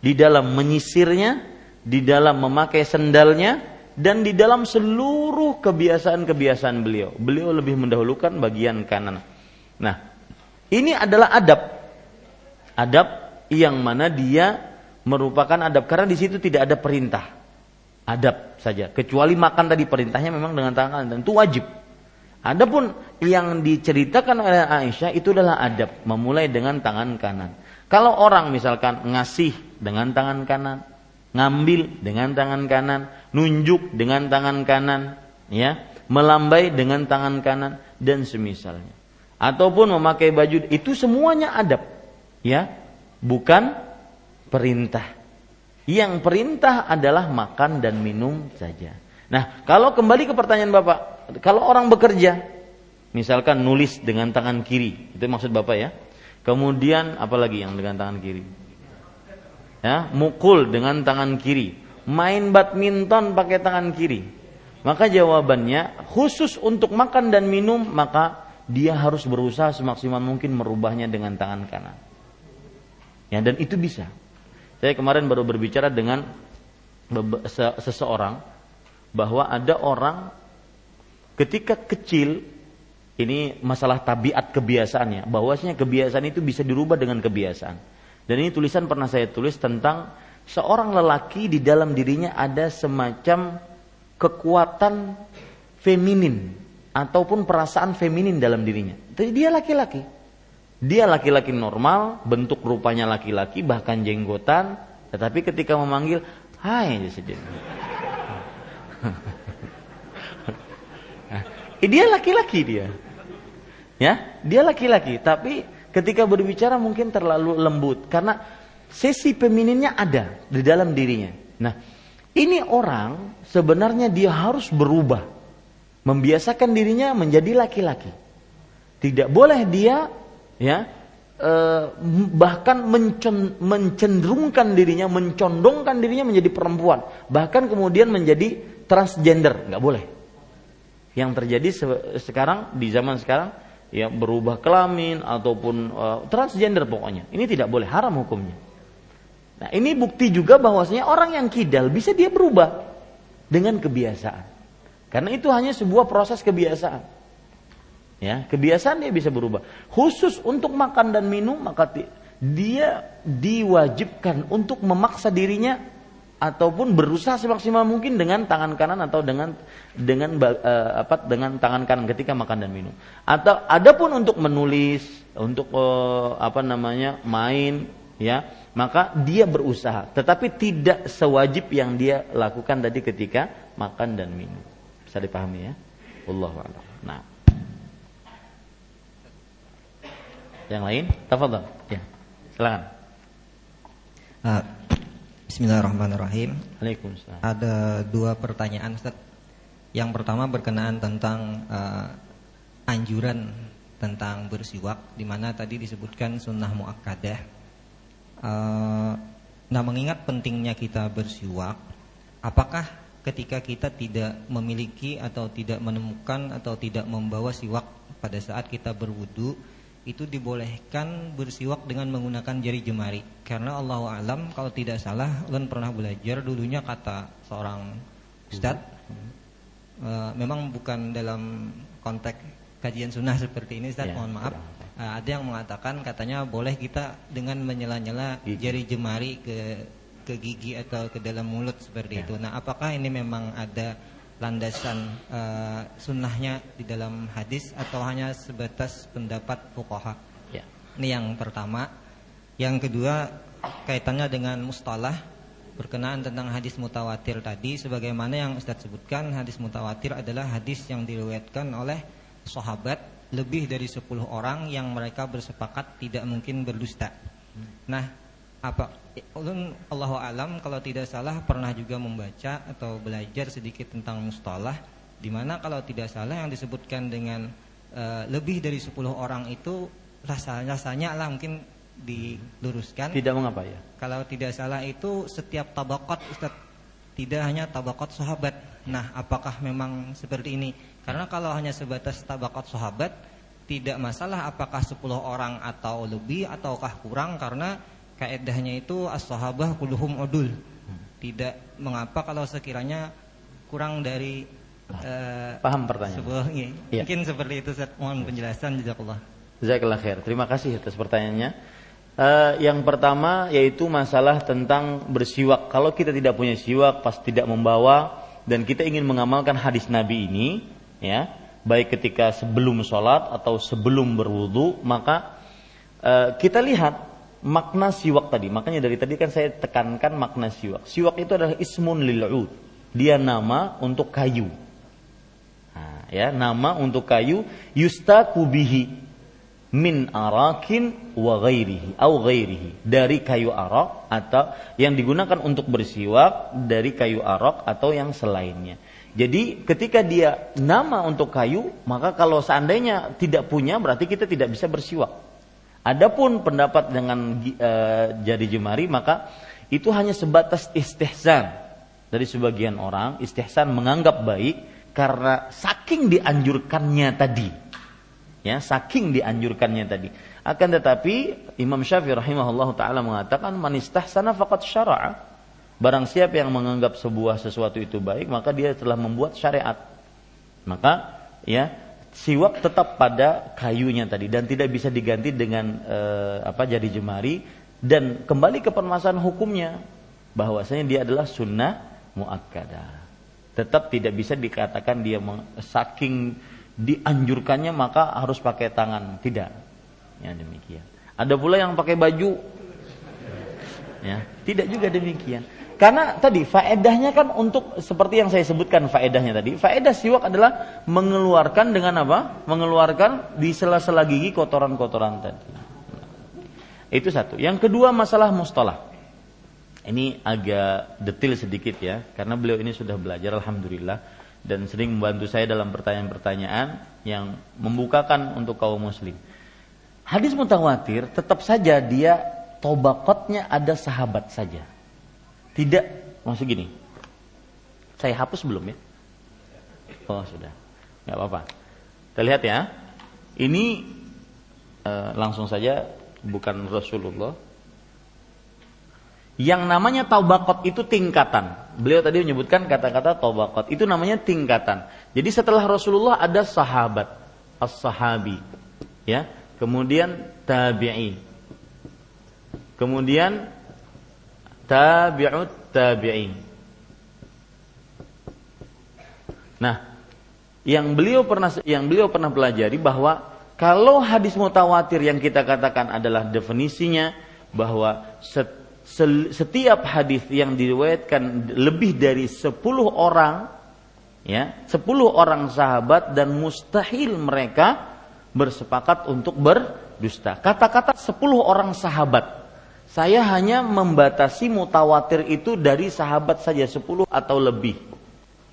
di dalam menyisirnya, di dalam memakai sendalnya dan di dalam seluruh kebiasaan-kebiasaan beliau. Beliau lebih mendahulukan bagian kanan. Nah, ini adalah adab. Adab yang mana dia merupakan adab karena di situ tidak ada perintah. Adab saja. Kecuali makan tadi perintahnya memang dengan tangan dan itu wajib Adapun yang diceritakan oleh Aisyah itu adalah adab, memulai dengan tangan kanan. Kalau orang misalkan ngasih dengan tangan kanan, ngambil dengan tangan kanan, nunjuk dengan tangan kanan, ya, melambai dengan tangan kanan dan semisalnya. Ataupun memakai baju itu semuanya adab, ya, bukan perintah. Yang perintah adalah makan dan minum saja. Nah, kalau kembali ke pertanyaan Bapak, kalau orang bekerja, misalkan nulis dengan tangan kiri, itu maksud Bapak ya. Kemudian apalagi yang dengan tangan kiri? Ya, mukul dengan tangan kiri, main badminton pakai tangan kiri. Maka jawabannya khusus untuk makan dan minum, maka dia harus berusaha semaksimal mungkin merubahnya dengan tangan kanan. Ya, dan itu bisa. Saya kemarin baru berbicara dengan seseorang bahwa ada orang ketika kecil ini masalah tabiat kebiasaannya bahwasanya kebiasaan itu bisa dirubah dengan kebiasaan dan ini tulisan pernah saya tulis tentang seorang lelaki di dalam dirinya ada semacam kekuatan feminin ataupun perasaan feminin dalam dirinya. Jadi dia laki-laki. Dia laki-laki normal, bentuk rupanya laki-laki, bahkan jenggotan, tetapi ketika memanggil, hai dia. Eh, dia laki-laki dia. Ya, dia laki-laki, tapi ketika berbicara mungkin terlalu lembut karena sesi femininnya ada di dalam dirinya. Nah, ini orang sebenarnya dia harus berubah, membiasakan dirinya menjadi laki-laki. Tidak boleh dia ya eh, bahkan mencenderungkan dirinya, mencondongkan dirinya menjadi perempuan, bahkan kemudian menjadi transgender, nggak boleh. Yang terjadi se- sekarang di zaman sekarang ya berubah kelamin ataupun uh, transgender pokoknya. Ini tidak boleh, haram hukumnya. Nah, ini bukti juga bahwasanya orang yang kidal bisa dia berubah dengan kebiasaan. Karena itu hanya sebuah proses kebiasaan. Ya, kebiasaan dia bisa berubah. Khusus untuk makan dan minum maka dia diwajibkan untuk memaksa dirinya ataupun berusaha semaksimal mungkin dengan tangan kanan atau dengan dengan uh, apa dengan tangan kanan ketika makan dan minum. Atau adapun untuk menulis, untuk uh, apa namanya main, ya maka dia berusaha, tetapi tidak sewajib yang dia lakukan tadi ketika makan dan minum. Bisa dipahami ya? Allah Nah. Yang lain? Tafadhol. Ya. Silakan. Uh, Bismillahirrahmanirrahim. Waalaikumsalam. Ada dua pertanyaan Ustaz. Yang pertama berkenaan tentang uh, anjuran tentang bersiwak di mana tadi disebutkan sunnah muakkadah. Uh, nah mengingat pentingnya kita bersiwak, apakah ketika kita tidak memiliki atau tidak menemukan atau tidak membawa siwak pada saat kita berwudu itu dibolehkan bersiwak dengan menggunakan jari jemari. Karena Allah alam kalau tidak salah Ulun pernah belajar dulunya kata seorang ustad e, memang bukan dalam konteks kajian sunnah seperti ini Ustaz ya, mohon maaf. ya. ada yang mengatakan katanya boleh kita dengan menyela-nyela jari jemari ke ke gigi atau ke dalam mulut seperti ya. itu. Nah apakah ini memang ada landasan uh, sunnahnya di dalam hadis atau hanya sebatas pendapat fuqaha? Ya. Ini yang pertama. Yang kedua kaitannya dengan mustalah berkenaan tentang hadis mutawatir tadi sebagaimana yang Ustaz sebutkan hadis mutawatir adalah hadis yang diriwayatkan oleh sahabat lebih dari 10 orang yang mereka bersepakat tidak mungkin berdusta. Nah, apa? Ulun Allahu alam kalau tidak salah pernah juga membaca atau belajar sedikit tentang mustalah di mana kalau tidak salah yang disebutkan dengan uh, lebih dari 10 orang itu rasanya rasanya lah mungkin diluruskan. Tidak mengapa ya. Kalau tidak salah itu setiap tabakot Ustaz tidak hanya tabakot sahabat. Nah apakah memang seperti ini? Karena kalau hanya sebatas tabakot sahabat tidak masalah apakah 10 orang atau lebih ataukah kurang karena kaedahnya itu as-sahabah kulluhum udul. Tidak mengapa kalau sekiranya kurang dari uh, paham pertanyaan. Sebuah, iya. ya. Mungkin seperti itu Ustaz. Mohon penjelasan jazakallah. Jazakallah khair. Terima kasih atas pertanyaannya. Uh, yang pertama yaitu masalah tentang bersiwak. Kalau kita tidak punya siwak, pas tidak membawa dan kita ingin mengamalkan hadis Nabi ini, ya, baik ketika sebelum sholat atau sebelum berwudu, maka uh, kita lihat makna siwak tadi. Makanya dari tadi kan saya tekankan makna siwak. Siwak itu adalah ismun lil'ud. Dia nama untuk kayu. Nah, ya, nama untuk kayu yustaku bihi min arakin wa ghairihi au ghairihi dari kayu arak atau yang digunakan untuk bersiwak dari kayu arak atau yang selainnya. Jadi ketika dia nama untuk kayu, maka kalau seandainya tidak punya berarti kita tidak bisa bersiwak. Adapun pendapat dengan uh, jari jemari maka itu hanya sebatas istihsan. Dari sebagian orang istihsan menganggap baik karena saking dianjurkannya tadi. Ya saking dianjurkannya tadi. Akan tetapi Imam Syafi'i rahimahullah taala mengatakan man istahsana faqad syara'a. Barang siapa yang menganggap sebuah sesuatu itu baik maka dia telah membuat syariat. Maka ya siwak tetap pada kayunya tadi dan tidak bisa diganti dengan e, apa jari jemari dan kembali ke permasalahan hukumnya bahwasanya dia adalah sunnah muakkadah tetap tidak bisa dikatakan dia saking dianjurkannya maka harus pakai tangan tidak Ya demikian. Ada pula yang pakai baju. Ya, tidak juga demikian. Karena tadi faedahnya kan untuk seperti yang saya sebutkan faedahnya tadi. Faedah siwak adalah mengeluarkan dengan apa? Mengeluarkan di sela-sela gigi kotoran-kotoran tadi. Itu satu. Yang kedua masalah mustalah. Ini agak detail sedikit ya, karena beliau ini sudah belajar alhamdulillah dan sering membantu saya dalam pertanyaan-pertanyaan yang membukakan untuk kaum muslim. Hadis mutawatir tetap saja dia tobakotnya ada sahabat saja. Tidak, maksud gini. Saya hapus belum ya? Oh sudah, nggak apa-apa. Kita lihat ya. Ini uh, langsung saja bukan Rasulullah. Yang namanya taubakot itu tingkatan. Beliau tadi menyebutkan kata-kata taubakot itu namanya tingkatan. Jadi setelah Rasulullah ada sahabat, as-sahabi, ya, kemudian tabi'i, kemudian tabi'ut tabi'in. Nah, yang beliau pernah yang beliau pernah pelajari bahwa kalau hadis mutawatir yang kita katakan adalah definisinya bahwa setiap hadis yang diriwayatkan lebih dari 10 orang ya, 10 orang sahabat dan mustahil mereka bersepakat untuk berdusta. Kata-kata 10 orang sahabat saya hanya membatasi mutawatir itu dari sahabat saja 10 atau lebih.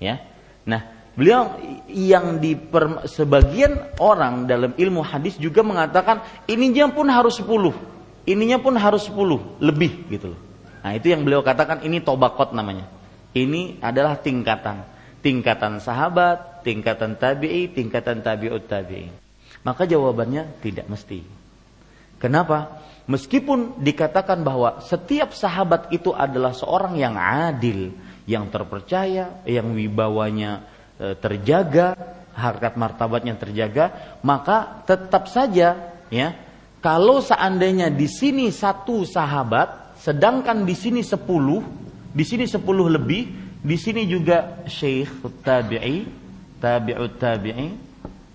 Ya. Nah, beliau yang di sebagian orang dalam ilmu hadis juga mengatakan ininya pun harus 10. Ininya pun harus 10 lebih gitu loh. Nah, itu yang beliau katakan ini tobakot namanya. Ini adalah tingkatan. Tingkatan sahabat, tingkatan tabi'i, tingkatan tabi'ut tabi'i. Maka jawabannya tidak mesti. Kenapa? Meskipun dikatakan bahwa setiap sahabat itu adalah seorang yang adil, yang terpercaya, yang wibawanya e, terjaga, harkat martabatnya terjaga, maka tetap saja ya, kalau seandainya di sini satu sahabat, sedangkan di sini sepuluh, di sini sepuluh lebih, di sini juga syekh tabi'i, tabi'ut tabi'i,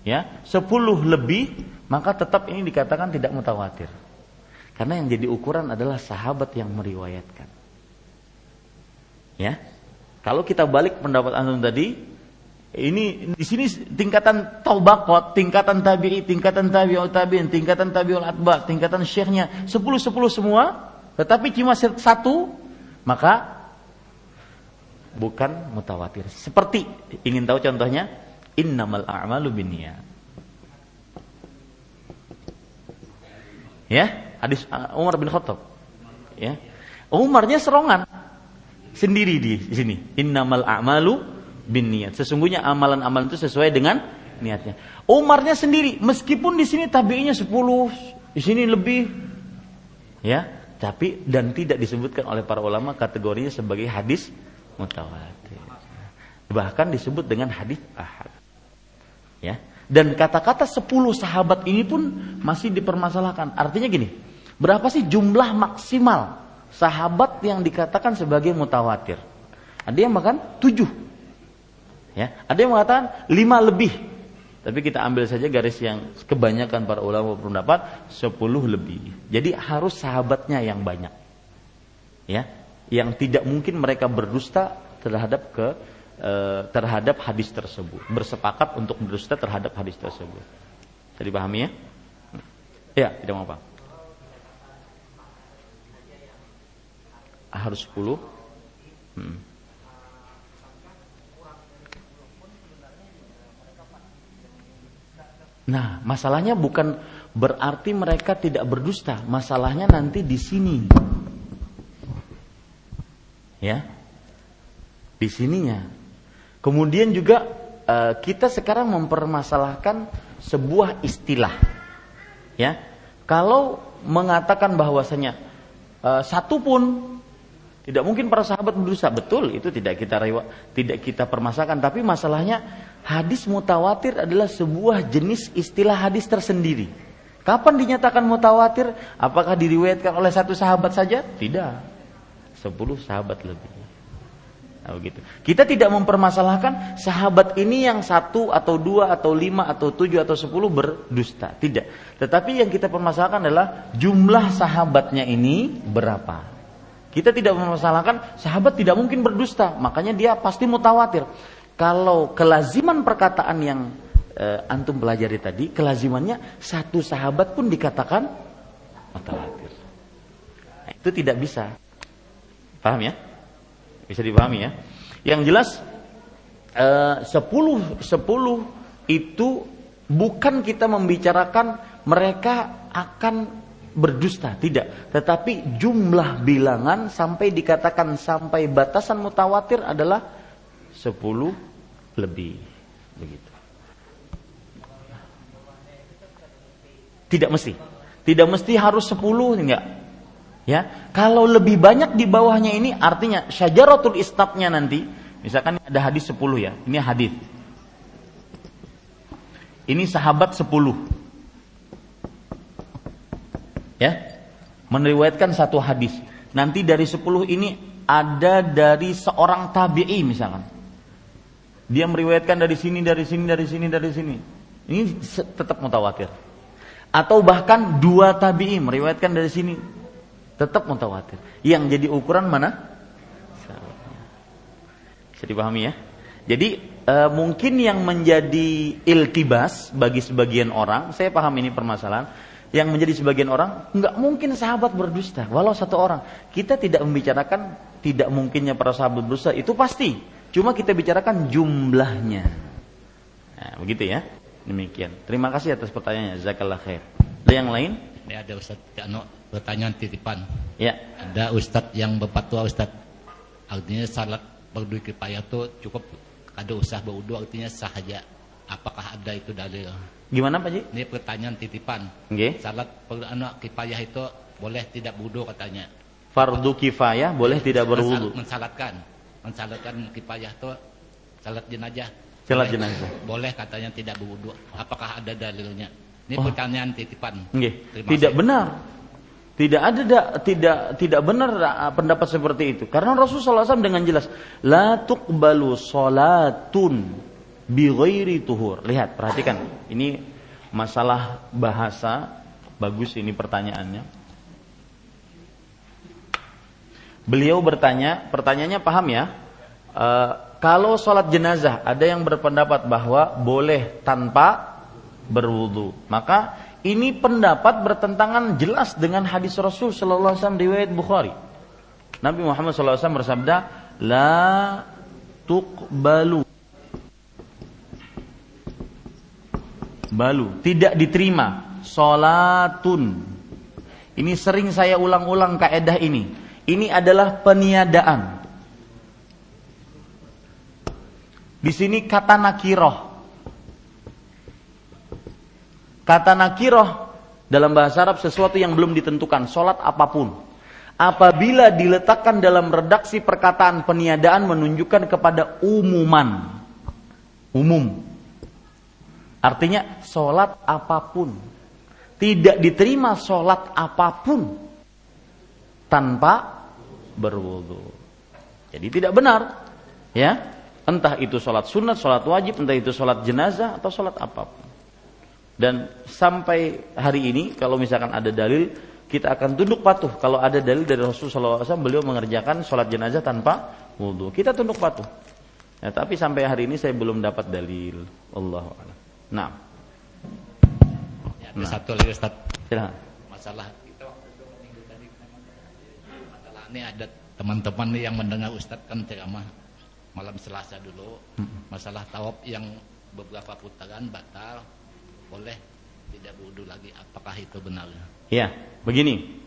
ya, sepuluh lebih, maka tetap ini dikatakan tidak mutawatir. Karena yang jadi ukuran adalah sahabat yang meriwayatkan. Ya. Kalau kita balik pendapat antum tadi, ini di sini tingkatan taubakot, tingkatan tabi'i, tingkatan tabi'ul tabi'in, tingkatan tabi'ul atba, tingkatan syekhnya 10 10 semua, tetapi cuma satu, maka bukan mutawatir. Seperti ingin tahu contohnya, innamal a'malu binniyat. Ya, hadis uh, Umar bin Khattab. Ya. Umarnya serongan sendiri di sini. Innamal a'malu bin niat. Sesungguhnya amalan-amalan itu sesuai dengan niatnya. Umarnya sendiri, meskipun di sini tabi'inya 10, di sini lebih. Ya, tapi dan tidak disebutkan oleh para ulama kategorinya sebagai hadis mutawatir. Bahkan disebut dengan hadis ahad. Ya. Dan kata-kata 10 sahabat ini pun masih dipermasalahkan. Artinya gini, Berapa sih jumlah maksimal sahabat yang dikatakan sebagai mutawatir? Ada yang makan tujuh, ya. Ada yang mengatakan lima lebih. Tapi kita ambil saja garis yang kebanyakan para ulama berpendapat sepuluh lebih. Jadi harus sahabatnya yang banyak, ya. Yang tidak mungkin mereka berdusta terhadap ke eh, terhadap hadis tersebut, bersepakat untuk berdusta terhadap hadis tersebut. Jadi pahami ya? Ya, tidak mau apa. Harus 10 hmm. Nah, masalahnya bukan berarti mereka tidak berdusta. Masalahnya nanti di sini. Ya. Di sininya. Kemudian juga uh, kita sekarang mempermasalahkan sebuah istilah. Ya. Kalau mengatakan bahwasanya uh, satu pun tidak mungkin para sahabat berdosa. Betul, itu tidak kita rewa, tidak kita permasalahkan. Tapi masalahnya hadis mutawatir adalah sebuah jenis istilah hadis tersendiri. Kapan dinyatakan mutawatir? Apakah diriwayatkan oleh satu sahabat saja? Tidak. Sepuluh sahabat lebih. Nah, begitu. Kita tidak mempermasalahkan sahabat ini yang satu atau dua atau lima atau tujuh atau sepuluh berdusta. Tidak. Tetapi yang kita permasalahkan adalah jumlah sahabatnya ini berapa. Kita tidak mempermasalahkan sahabat tidak mungkin berdusta. Makanya dia pasti mutawatir. Kalau kelaziman perkataan yang e, antum pelajari tadi, kelazimannya satu sahabat pun dikatakan mutawatir. Nah, itu tidak bisa. Paham ya? Bisa dipahami ya. Yang jelas eh, sepuluh sepuluh itu bukan kita membicarakan mereka akan berdusta, tidak. Tetapi jumlah bilangan sampai dikatakan sampai batasan mutawatir adalah sepuluh lebih. Begitu. Tidak mesti. Tidak mesti harus sepuluh enggak. Ya, kalau lebih banyak di bawahnya ini artinya syajaratul istabnya nanti, misalkan ada hadis 10 ya. Ini hadis. Ini sahabat 10. Ya. Meriwayatkan satu hadis. Nanti dari 10 ini ada dari seorang tabi'i misalkan. Dia meriwayatkan dari sini, dari sini, dari sini, dari sini. Ini tetap mutawatir. Atau bahkan dua tabi'i meriwayatkan dari sini, tetap mutawatir. Yang jadi ukuran mana? Bisa dipahami ya? Jadi e, mungkin yang menjadi iltibas bagi sebagian orang, saya paham ini permasalahan, yang menjadi sebagian orang nggak mungkin sahabat berdusta, walau satu orang. Kita tidak membicarakan tidak mungkinnya para sahabat berdusta itu pasti. Cuma kita bicarakan jumlahnya. Nah, begitu ya. Demikian. Terima kasih atas pertanyaannya. Zakallah khair. Ada yang lain? Ini ada Ustaz Jano pertanyaan titipan. Ya. Ada Ustadz yang berfatwa Ustadz. Artinya salat berdua kipayah itu cukup ada usah berwudu artinya sahaja. Apakah ada itu dalil? Gimana Pak Ji? Ini pertanyaan titipan. Okay. Salat anak kipayah itu boleh tidak wudu katanya. Fardu kifayah boleh tidak berwudu. Mensalatkan. Mensalatkan kipayah itu salat jenazah. Salat jenazah. Boleh katanya tidak berwudu. Apakah ada dalilnya? Ini oh. pertanyaan titipan. Okay. Tidak benar. Tidak ada da, tidak tidak benar pendapat seperti itu. Karena Rasulullah SAW dengan jelas la tuqbalu salatun bi tuhur. Lihat, perhatikan. Ini masalah bahasa bagus ini pertanyaannya. Beliau bertanya, pertanyaannya paham ya? E, kalau sholat jenazah ada yang berpendapat bahwa boleh tanpa berwudu, maka ini pendapat bertentangan jelas dengan hadis Rasul Shallallahu Alaihi Wasallam riwayat Bukhari. Nabi Muhammad Wasallam bersabda, la tuqbalu balu. Tidak diterima. Solatun. Ini sering saya ulang-ulang kaedah ini. Ini adalah peniadaan. Di sini kata nakiroh. Kata nakiroh dalam bahasa Arab sesuatu yang belum ditentukan, solat apa pun. Apabila diletakkan dalam redaksi perkataan peniadaan menunjukkan kepada umuman. Umum. Artinya solat apa pun. Tidak diterima solat apa pun tanpa berwudu. Jadi tidak benar. Ya, entah itu solat sunat, solat wajib, entah itu solat jenazah atau solat apa pun. Dan sampai hari ini kalau misalkan ada dalil kita akan tunduk patuh. Kalau ada dalil dari Rasulullah SAW beliau mengerjakan sholat jenazah tanpa wudhu. Kita tunduk patuh. Ya, tapi sampai hari ini saya belum dapat dalil. Allah Nah. Ya, ada nah. satu lagi Ustaz. Silahkan. Masalah kita waktu itu minggu tadi masalah ini ada teman-teman yang mendengar Ustaz kan ceramah malam Selasa dulu masalah tawaf yang beberapa putaran batal boleh tidak wudhu lagi. Apakah itu benar? Ya, begini.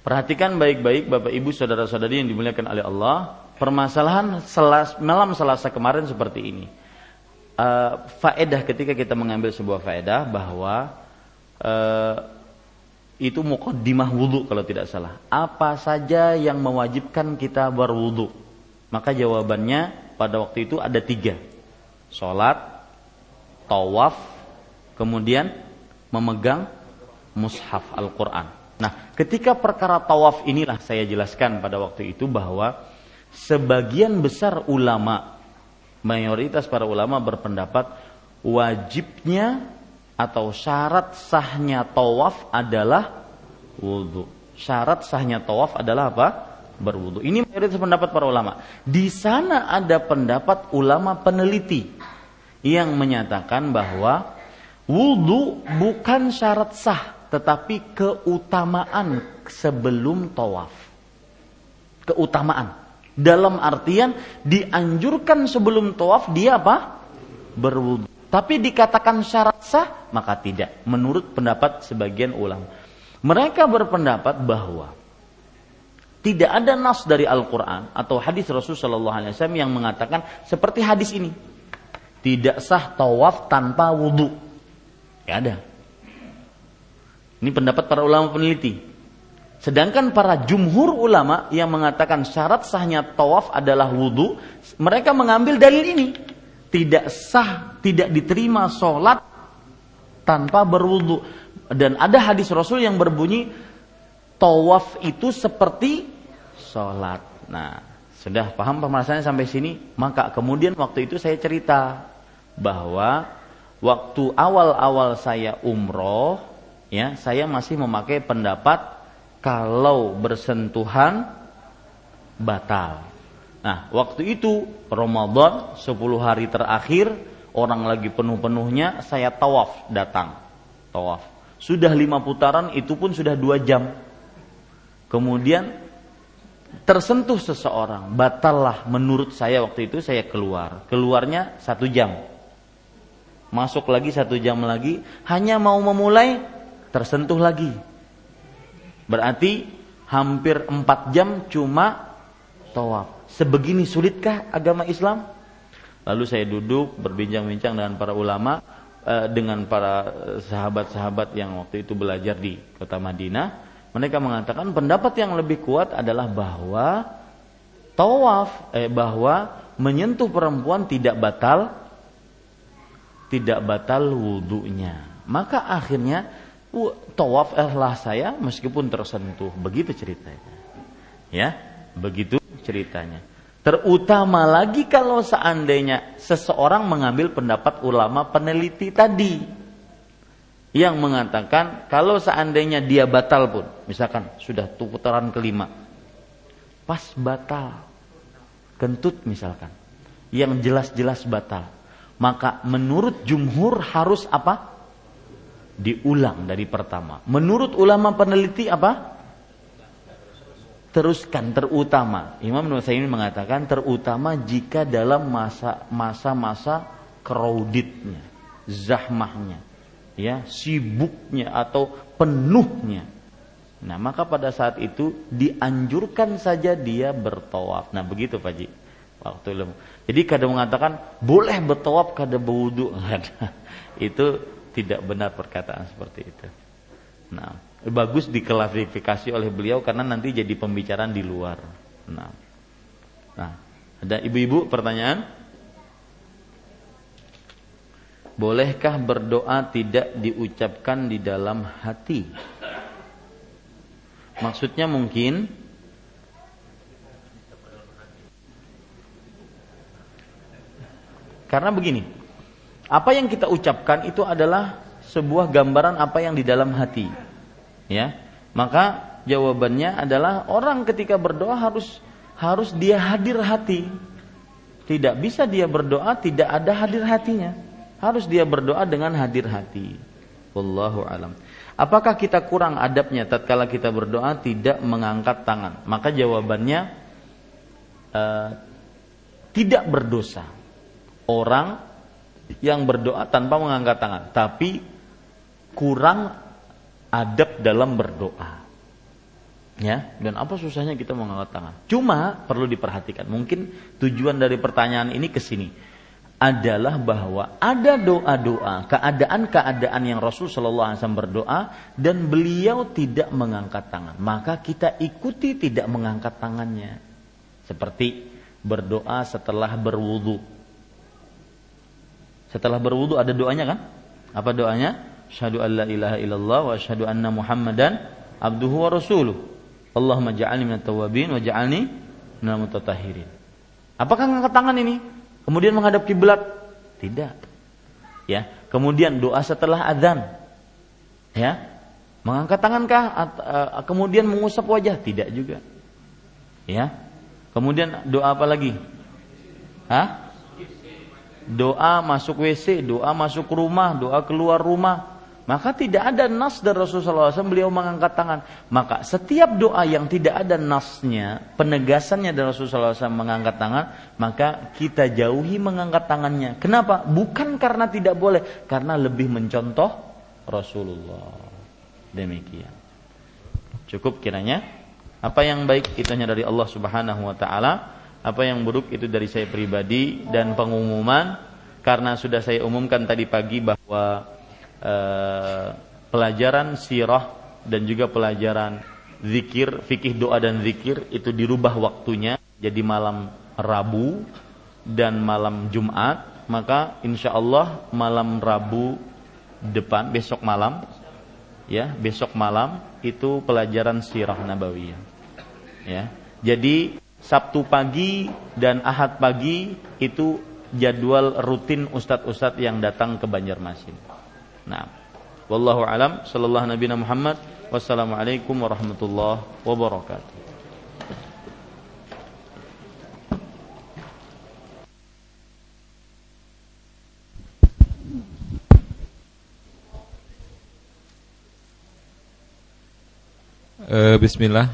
Perhatikan baik-baik Bapak Ibu saudara-saudari yang dimuliakan oleh Allah. Permasalahan selas, malam Selasa kemarin seperti ini. Uh, faedah ketika kita mengambil sebuah faedah bahwa uh, itu mukaddimah wudhu kalau tidak salah. Apa saja yang mewajibkan kita berwudhu? Maka jawabannya pada waktu itu ada tiga. Sholat, tawaf, kemudian memegang mushaf Al-Quran. Nah, ketika perkara tawaf inilah saya jelaskan pada waktu itu bahwa sebagian besar ulama mayoritas para ulama berpendapat wajibnya atau syarat sahnya tawaf adalah wudhu. Syarat sahnya tawaf adalah apa? Berwudhu. Ini mayoritas pendapat para ulama. Di sana ada pendapat ulama peneliti yang menyatakan bahwa wudhu bukan syarat sah, tetapi keutamaan sebelum tawaf. Keutamaan. Dalam artian dianjurkan sebelum tawaf dia apa? Berwudhu. Tapi dikatakan syarat sah, maka tidak. Menurut pendapat sebagian ulama. Mereka berpendapat bahwa tidak ada nas dari Al-Quran atau hadis Rasulullah SAW yang mengatakan seperti hadis ini. Tidak sah tawaf tanpa wudhu. Tidak ada. Ini pendapat para ulama peneliti. Sedangkan para jumhur ulama yang mengatakan syarat sahnya tawaf adalah wudhu, mereka mengambil dalil ini tidak sah, tidak diterima sholat tanpa berwudu. Dan ada hadis Rasul yang berbunyi tawaf itu seperti sholat. Nah, sudah paham pembahasannya sampai sini? Maka kemudian waktu itu saya cerita bahwa waktu awal-awal saya umroh, ya saya masih memakai pendapat kalau bersentuhan batal. Nah, waktu itu Ramadan 10 hari terakhir orang lagi penuh-penuhnya saya tawaf datang. Tawaf. Sudah lima putaran itu pun sudah dua jam. Kemudian tersentuh seseorang, batallah menurut saya waktu itu saya keluar. Keluarnya satu jam. Masuk lagi satu jam lagi, hanya mau memulai tersentuh lagi. Berarti hampir empat jam cuma tawaf sebegini sulitkah agama Islam? Lalu saya duduk berbincang-bincang dengan para ulama, eh, dengan para sahabat-sahabat yang waktu itu belajar di kota Madinah. Mereka mengatakan pendapat yang lebih kuat adalah bahwa tawaf, eh, bahwa menyentuh perempuan tidak batal, tidak batal wudhunya. Maka akhirnya tawaf lah saya meskipun tersentuh. Begitu ceritanya. Ya, begitu ceritanya. Terutama lagi kalau seandainya seseorang mengambil pendapat ulama peneliti tadi yang mengatakan kalau seandainya dia batal pun, misalkan sudah putaran kelima, pas batal, kentut misalkan, yang jelas-jelas batal, maka menurut jumhur harus apa? Diulang dari pertama. Menurut ulama peneliti apa? teruskan terutama. Imam Nusaimi mengatakan terutama jika dalam masa masa-masa crowdednya zahmahnya ya sibuknya atau penuhnya. Nah maka pada saat itu dianjurkan saja dia bertawaf. Nah begitu Pak Ji waktu lemu jadi kadang mengatakan boleh bertawaf kada berwudu. Itu tidak benar perkataan seperti itu nah bagus diklarifikasi oleh beliau karena nanti jadi pembicaraan di luar. Nah, nah ada ibu-ibu pertanyaan? Bolehkah berdoa tidak diucapkan di dalam hati? Maksudnya mungkin karena begini, apa yang kita ucapkan itu adalah sebuah gambaran apa yang di dalam hati. Ya. Maka jawabannya adalah orang ketika berdoa harus harus dia hadir hati. Tidak bisa dia berdoa tidak ada hadir hatinya. Harus dia berdoa dengan hadir hati. Wallahu alam. Apakah kita kurang adabnya tatkala kita berdoa tidak mengangkat tangan? Maka jawabannya uh, tidak berdosa. Orang yang berdoa tanpa mengangkat tangan tapi kurang adab dalam berdoa. Ya, dan apa susahnya kita mengangkat tangan? Cuma perlu diperhatikan. Mungkin tujuan dari pertanyaan ini ke sini adalah bahwa ada doa-doa, keadaan-keadaan yang Rasul Shallallahu Alaihi Wasallam berdoa dan beliau tidak mengangkat tangan. Maka kita ikuti tidak mengangkat tangannya. Seperti berdoa setelah berwudu. Setelah berwudu ada doanya kan? Apa doanya? Asyhadu an la ilaha illallah wa asyhadu anna Muhammadan abduhu wa rasuluh. Allahumma ja'alni minat tawabin wa ja'alni minal mutatahhirin. Apakah ngangkat tangan ini? Kemudian menghadap kiblat? Tidak. Ya. Kemudian doa setelah adzan. Ya. Mengangkat tangankah uh, kemudian mengusap wajah? Tidak juga. Ya. Kemudian doa apa lagi? Hah? Doa masuk WC, doa masuk rumah, doa keluar rumah. Maka tidak ada nas dari Rasulullah SAW beliau mengangkat tangan. Maka setiap doa yang tidak ada nasnya, penegasannya dari Rasulullah SAW mengangkat tangan, maka kita jauhi mengangkat tangannya. Kenapa? Bukan karena tidak boleh, karena lebih mencontoh Rasulullah. Demikian. Cukup kiranya. Apa yang baik itu hanya dari Allah Subhanahu wa taala, apa yang buruk itu dari saya pribadi dan pengumuman. Karena sudah saya umumkan tadi pagi bahwa Eh, pelajaran sirah dan juga pelajaran zikir, fikih doa dan zikir itu dirubah waktunya jadi malam Rabu dan malam Jumat, maka insya Allah malam Rabu depan besok malam ya besok malam itu pelajaran sirah nabawiyah ya. Jadi Sabtu pagi dan Ahad pagi itu jadwal rutin ustadz-ustadz yang datang ke Banjarmasin. Nah, wallahu alam. Sallallahu nabi Muhammad. Wassalamualaikum warahmatullahi wabarakatuh. Uh, Bismillah.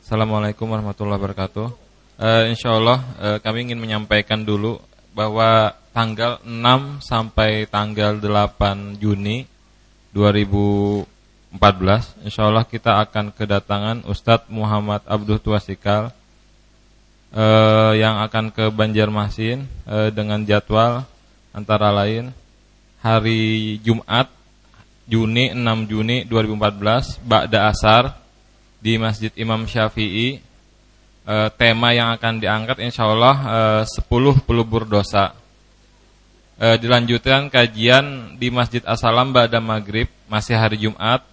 Assalamualaikum warahmatullahi wabarakatuh uh, Insya Allah uh, kami ingin menyampaikan dulu bahwa tanggal 6 sampai tanggal 8 Juni 2014 Insya Allah kita akan kedatangan Ustadz Muhammad Abdul Tuasikal eh, yang akan ke Banjarmasin eh, dengan jadwal antara lain hari Jumat Juni 6 Juni 2014 Ba'da Asar di Masjid Imam Syafi'i eh, tema yang akan diangkat insya Allah eh, 10 pelubur dosa. E, dilanjutkan kajian di Masjid Asalam pada maghrib masih hari Jumat